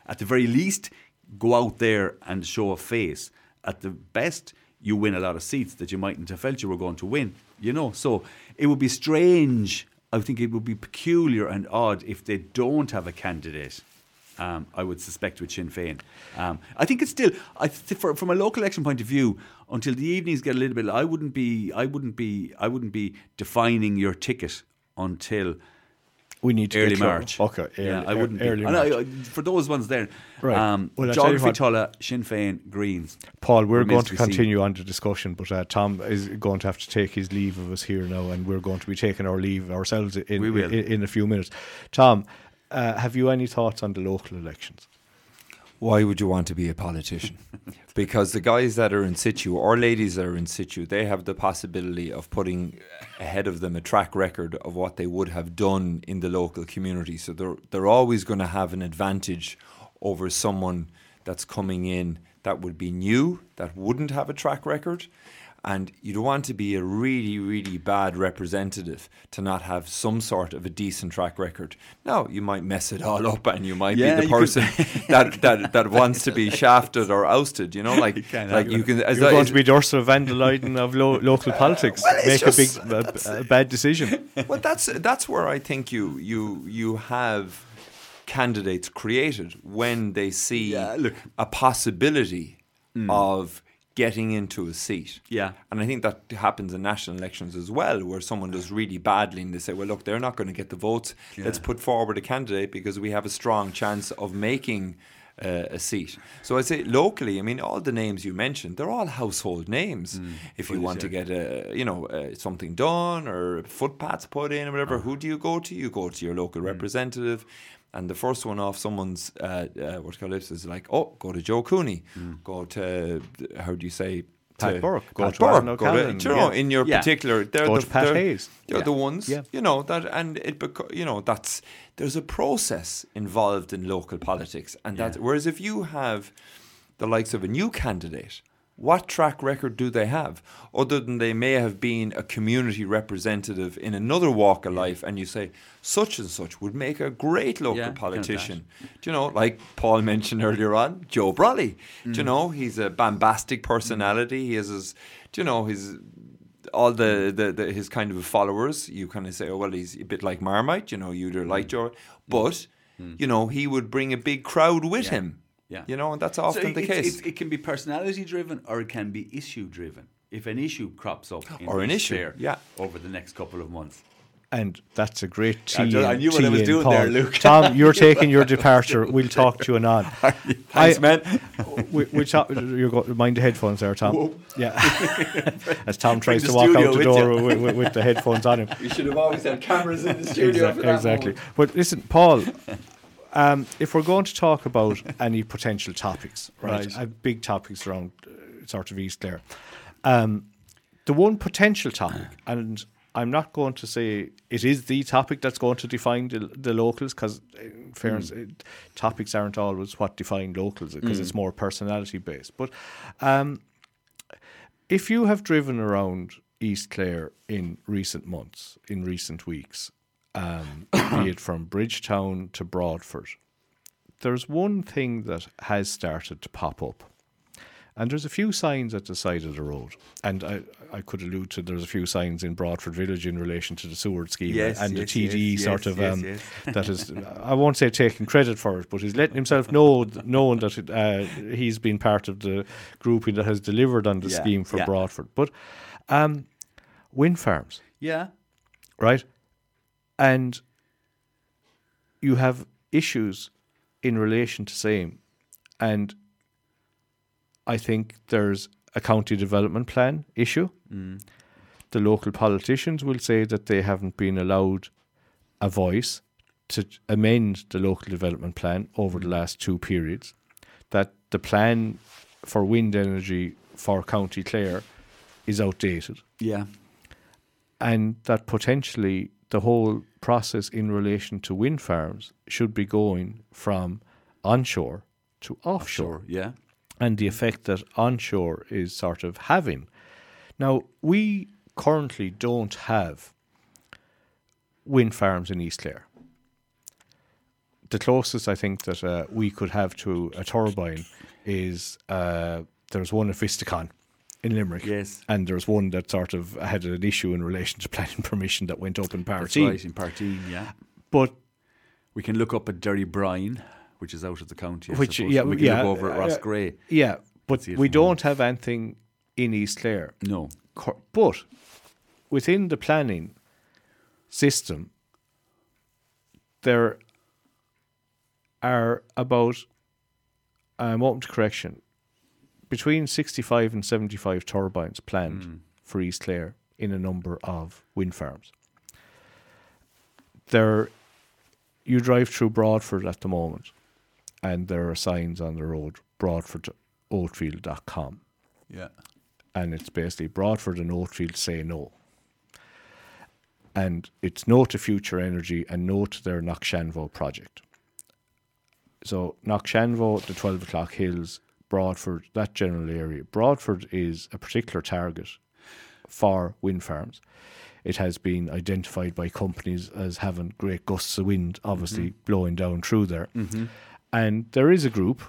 at the very least, go out there and show a face. At the best, you win a lot of seats that you mightn't have felt you were going to win. You know, so it would be strange. I think it would be peculiar and odd if they don't have a candidate. Um, I would suspect with Sinn Féin. Um, I think it's still, I th- for, from a local election point of view, until the evenings get a little bit, I wouldn't be, I wouldn't be, I wouldn't be defining your ticket until We need to early March. Okay, yeah, I wouldn't. be. early And I- March. I- for those ones there, Right. Um, Well, I tell you Geography Tulla, Sinn Féin, Greens. Paul, we're going to be seen. continue on the discussion, but uh, Tom is going to have to take his leave of us here now, and we're going to be taking our leave ourselves in, in, in a few minutes. Tom, uh, have you any thoughts on the local elections? Why would you want to be a politician? because the guys that are in situ or ladies that are in situ, they have the possibility of putting ahead of them a track record of what they would have done in the local community. So they're they're always going to have an advantage over someone that's coming in that would be new, that wouldn't have a track record. And you'd want to be a really, really bad representative to not have some sort of a decent track record. Now, you might mess it all up and you might Yeah, be the you could- person that, that that wants to be shafted or ousted. You know, like You can't like you can. As You're I- going to be Dorsal Ursula von der Leyen of lo- local politics. it's Make just- a big, a, a bad decision. well, that's that's where I think you you you have candidates created when they see Yeah, look. a possibility hmm. of getting into a seat. Yeah. And I think that happens in national elections as well, where someone does really badly and they say, well, look, they're not going to get the votes. Let's put forward a candidate because we have a strong chance of making uh, a seat. So I say locally, I mean, all the names you mentioned, they're all household names. if you want to get a, you know, uh, something done or footpaths put in or whatever, who do you go to? You go to your local representative. And the first one off someone's uh, uh, what's called lips is like, oh, go to Joe Cooney, go to how do you say Pat to Burke, go Pat to Burke, Alan go O'Callaghan, to, you know, yeah. in your Yeah. particular, they're Go the to Pat they're, Hayes. they're Yeah. the ones, Yeah. you know that, and it beco- you know that's there's a process involved in local politics, and that Yeah. whereas if you have the likes of a new candidate. What track record do they have other than they may have been a community representative in another walk of life? And you say, such and such would make a great local Yeah, politician. Do you know, like Paul mentioned earlier on, Joe. Do Mm. you know, he's a bombastic personality. He has his, do you know, his all the, the, the his kind of followers. You kind of say, oh well, he's a bit like Marmite. You know, you either Mm. like Joe, but you know, he would bring a big crowd with Yeah. him. Yeah. You know, and that's So often the it's- case. it's- it can be personality driven or it can be issue driven. If an issue crops up in Or an issue, yeah. over the next couple of months. And that's a great I tee. ju- I in- knew what I was doing Paul. there, Luke. Tom, you're taking your departure. We'll talk to you anon. Thanks, I- man. we, we talk, you're going mind the headphones there, Tom. Yeah. As Tom tries to walk out the with door with, with, with the headphones on him. We should have always had cameras in the Exac- exactly. But listen, Paul, um, if we're going to talk about any potential topics, right, Right. uh, big topics around uh, sort of East Clare, um, the one potential topic, and I'm not going to say it is the topic that's going to define the, the locals, because in fairness, it, topics aren't always what define locals, because it's more personality based. But um, if you have driven around East Clare in recent months, in recent weeks, um, be it from Bridgetown to Broadford, there's one thing that has started to pop up, And there's a few signs at the side of the road. And I, I could allude to there's a few signs in Broadford Village in relation to the Seward scheme Yes, and yes, the TD yes, sort of um, that is I won't say taking credit for it, but he's letting himself know knowing that it, uh, he's been part of the grouping that has delivered on the Yeah, scheme for yeah. Broadford. But um, wind farms, Yeah. right? And you have issues in relation to same, and I think there's a county development plan issue. Mm. The local politicians will say that they haven't been allowed a voice to amend the local development plan over the mm. last two periods. That the plan for wind energy for County Clare is outdated Yeah. and that potentially the whole process in relation to wind farms should be going from onshore to offshore Sure. Yeah. and the effect that onshore is sort of having. Now, we currently don't have wind farms in East Clare. The closest I think that uh, we could have to a turbine is uh, there's one at Vistakon in Limerick. Yes. And there's one that sort of had an issue in relation to planning permission that went up in That's right, in Parteen, yeah. But We can look up at Derrybrien, which is out of the county. I Which- suppose. yeah, we can yeah, look over at uh, Ross Gray. yeah, but we don't have anything in East Clare. No. But within the planning system, there are about, I'm open to correction, between 65 and 75 turbines planned hmm. for East Clare in a number of wind farms. There, you drive through Broadford at the moment, and there are signs on the road, broadfordoatfield.com Yeah. and it's basically Broadford and Oatfield say no. And it's no to future energy and no to their Knockshanvo project. So Knockshanvo, the 12 o'clock hills, Broadford, that general area. Broadford is a particular target for wind farms. It has been identified by companies as having great gusts of wind, obviously blowing down through there. And there is a group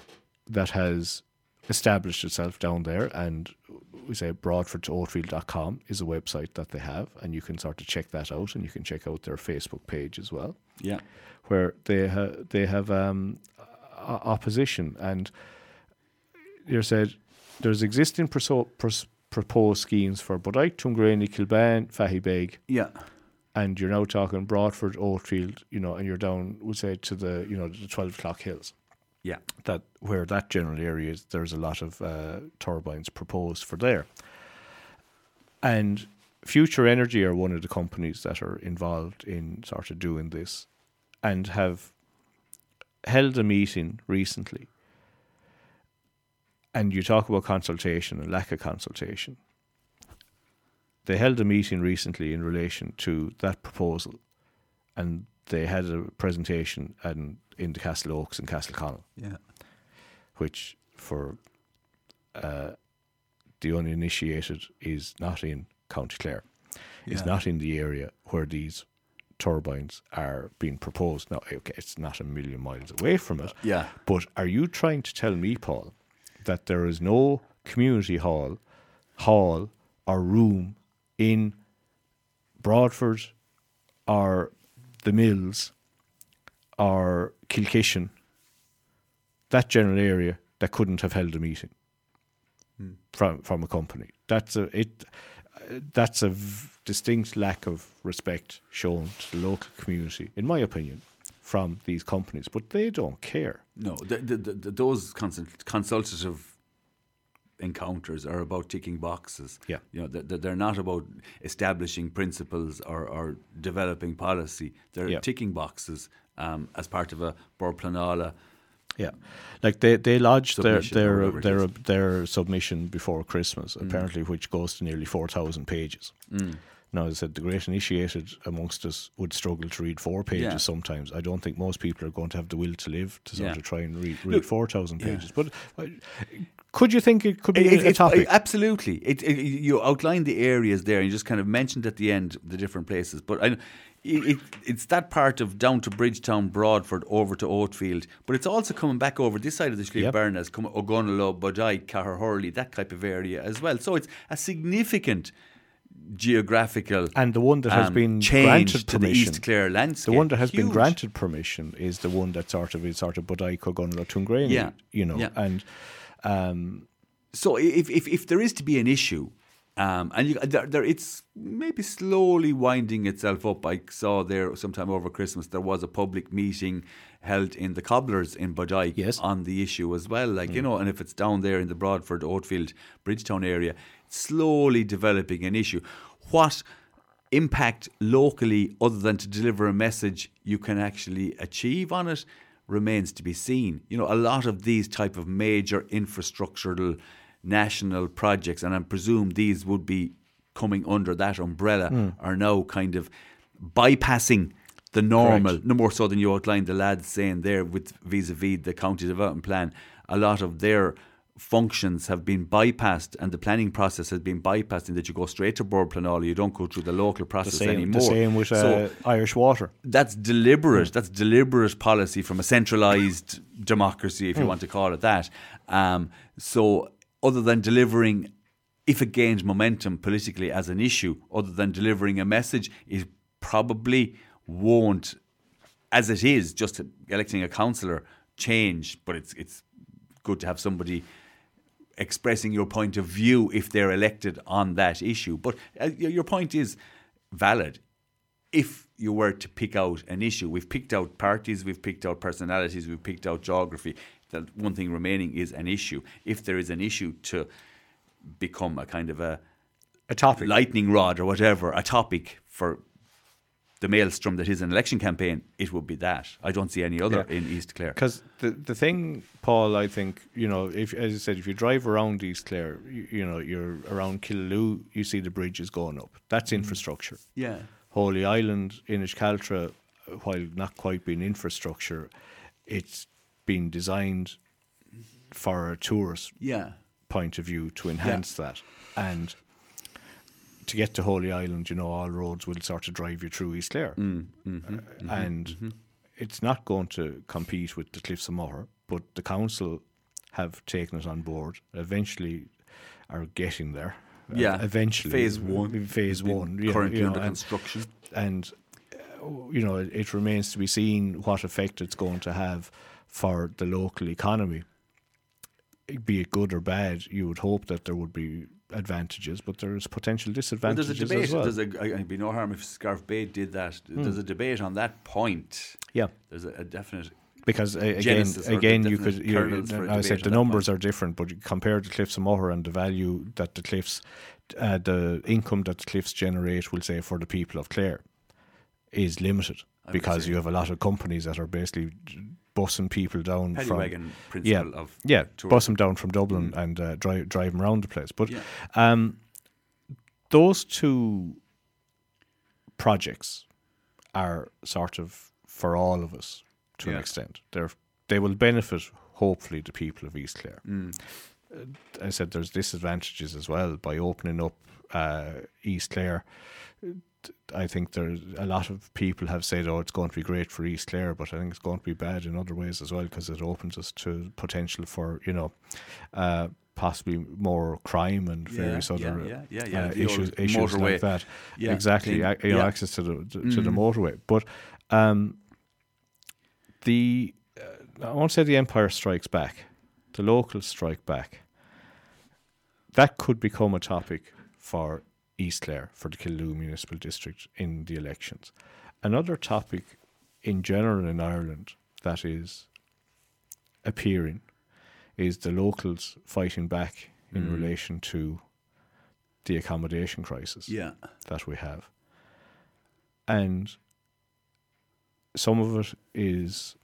that has established itself down there, and we say broadfordtoatfield.com is a website that they have, and you can sort of check that out, and you can check out their Facebook page as well Yeah. where they ha- they have um, opposition, and you said there's existing proso- pros- proposed schemes for Bodyke, Tuamgraney, Kilban, Fahibeg, Yeah. and you're now talking Broadford, Oatfield, you know, and you're down, we'll say, to the you know the twelve o'clock hills. Yeah. That where that general area is, there's a lot of uh, turbines proposed for there, and Future Energy are one of the companies that are involved in sort of doing this, and have held a meeting recently. And you talk about consultation and lack of consultation. They held a meeting recently in relation to that proposal, and they had a presentation and in the Castle Oaks and Castle Connell, Yeah. which for uh, the uninitiated is not in County Clare. It's Yeah. not in the area where these turbines are being proposed. Now, okay, it's not a million miles away from it, Yeah. but are you trying to tell me, Paul, that there is no community hall, hall or room in Broadford or the Mills or Kilkishen, that general area, that couldn't have held a meeting from from a company? That's a it. uh, That's a v- distinct lack of respect shown to the local community, in my opinion, from these companies. But they don't care. No, the, the, the, those consult- consultative encounters are about ticking boxes. Yeah. you know, they're, they're not about establishing principles or, or developing policy. They're Yeah. ticking boxes um, as part of a Bord Pleanála. Yeah, like they they lodged their Submission their their their submission before Christmas, apparently, which goes to nearly four thousand pages. Mm. Now, as I said, the great initiated amongst us would struggle to read four pages Yeah. sometimes. I don't think most people are going to have the will to live to sort Yeah. of try and read, read Look, four thousand yeah. pages. But uh, Could you think it could be It- a, it- topic? absolutely. It, it, you outlined the areas there, and you just kind of mentioned at the end the different places. But I, it, it, it's that part of down to Bridgetown, Broadford, over to Oatfield. But it's also coming back over this side of the Slieve Yep. Barnas, come Ogonnelloe, Cahir Hurley, that type of area as well. So it's a significant geographical and the one that has um, been granted to the permission. East Clare the one that has been granted permission is the one that sort of is sort of Bodyke Cogunlo Tuamgraney, Yeah. you know, Yeah. and um, So if, if, if there is to be an issue, um, and you, there, there, it's maybe slowly winding itself up. I saw there sometime over Christmas there was a public meeting held in the Cobblers in Bodyke Yes. on the issue as well. Like you know, and if it's down there in the Broadford, Oatfield, Bridgetown area, slowly developing an issue. What impact locally, other than to deliver a message, you can actually achieve on it, remains to be seen. You know, a lot of these type of major infrastructural national projects, and I presume these would be coming under that umbrella, hmm. are now kind of bypassing the normal, no more so than you outlined the lads saying there with vis-a-vis the county development plan. A lot of their functions have been bypassed and the planning process has been bypassed in that you go straight to Bord Pleanála you don't go through the local the process same, anymore. the same with uh, Irish Water. that's deliberate that's deliberate policy from a centralized democracy if you want to call it that. Um, so other than delivering if it gains momentum politically as an issue other than delivering a message it probably won't as it is just electing a councillor change but it's it's good to have somebody expressing your point of view if they're elected on that issue. But uh, your point is valid. If you were to pick out an issue, we've picked out parties, we've picked out personalities, we've picked out geography. That one thing remaining is an issue. If there is an issue to become a kind of a A topic. lightning rod or whatever, a topic for the maelstrom that is an election campaign, it would be that. I don't see any other Yeah. in East Clare. Because the the thing, Paul, I think you know, if as I said, if you drive around East Clare, you, you know, you're around Killaloe, you see the bridges going up. That's mm. infrastructure. Yeah. Holy Island, Inishcaltra, while not quite being infrastructure, it's been designed for a tourist Yeah. point of view to enhance that. And to get to Holy Island, you know, all roads will sort of drive you through East Clare. Mm, Uh, and it's not going to compete with the Cliffs of Moher, but the council have taken it on board. Eventually are getting there. Uh, Yeah. eventually. Phase one. Phase one. know, Currently you know, under and- construction. and uh, you know it remains to be seen what effect it's going to have for the local economy be it good or bad you would hope that there would be advantages but there's potential Well, disadvantages there's a debate. as well There's a, I- I'd be no harm if Scariff Bay did that. There's a debate on that point. yeah There's a, a definite. because uh, again again you could you, a I said the numbers are different but you compare the cliffs of Moher and the value that the cliffs uh, the income that the cliffs generate will say for the people of Clare is limited would because you have a lot of companies that are basically bussing people down Paddy from yeah, of yeah, tourism. bus them down from Dublin and uh, drive drive them around the place. But Yeah. um, those two projects are sort of for all of us to an extent. They're they will benefit hopefully the people of East Clare. Mm. I said there's disadvantages as well by opening up uh, East Clare. I think there's a lot of people have said, "Oh, it's going to be great for East Clare," but I think it's going to be bad in other ways as well because it opens us to potential for you know, uh, possibly more crime and various yeah, other yeah, yeah, yeah, uh, issues issues motorway. like that. Yeah, exactly, clean. you know, Yeah. access to the to, to the Mm. motorway. But um, the uh, I won't say the Empire strikes back, the locals strike back. That could become a topic for East Clare, for the Killaloe Municipal District in the elections. Another topic in general in Ireland that is appearing is the locals fighting back in Mm. relation to the accommodation crisis Yeah. that we have. And some of it is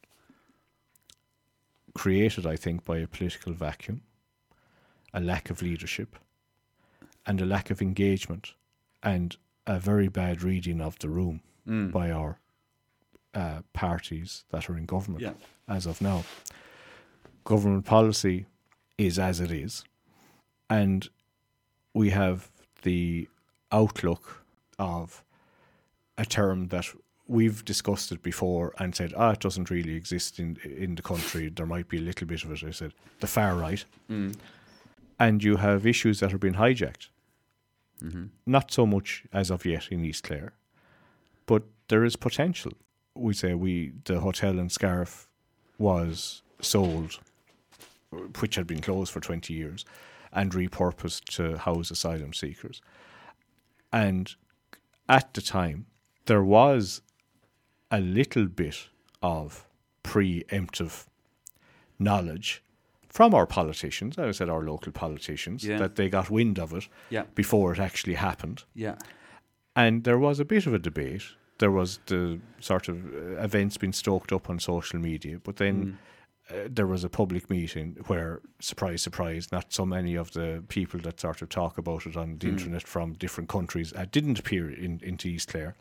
created, I think, by a political vacuum, a lack of leadership, and a lack of engagement, and a very bad reading of the room Mm. by our uh, parties that are in government Yeah. as of now. Government policy is as it is. And we have the outlook of a term that we've discussed it before and said, ah, it doesn't really exist in in the country. There might be a little bit of it. I said, the far right. And you have issues that are being hijacked. Mm-hmm. Not so much as of yet in East Clare, but there is potential. We say we the hotel in Scariff was sold, which had been closed for twenty years, and repurposed to house asylum seekers. And at the time, there was a little bit of preemptive knowledge from our politicians, I said our local politicians, Yeah. that they got wind of it Yeah. before it actually happened. Yeah. And there was a bit of a debate. There was the sort of uh, events being stoked up on social media, but then uh, there was a public meeting where, surprise, surprise, not so many of the people that sort of talk about it on the internet from different countries uh, didn't appear in into East Clare.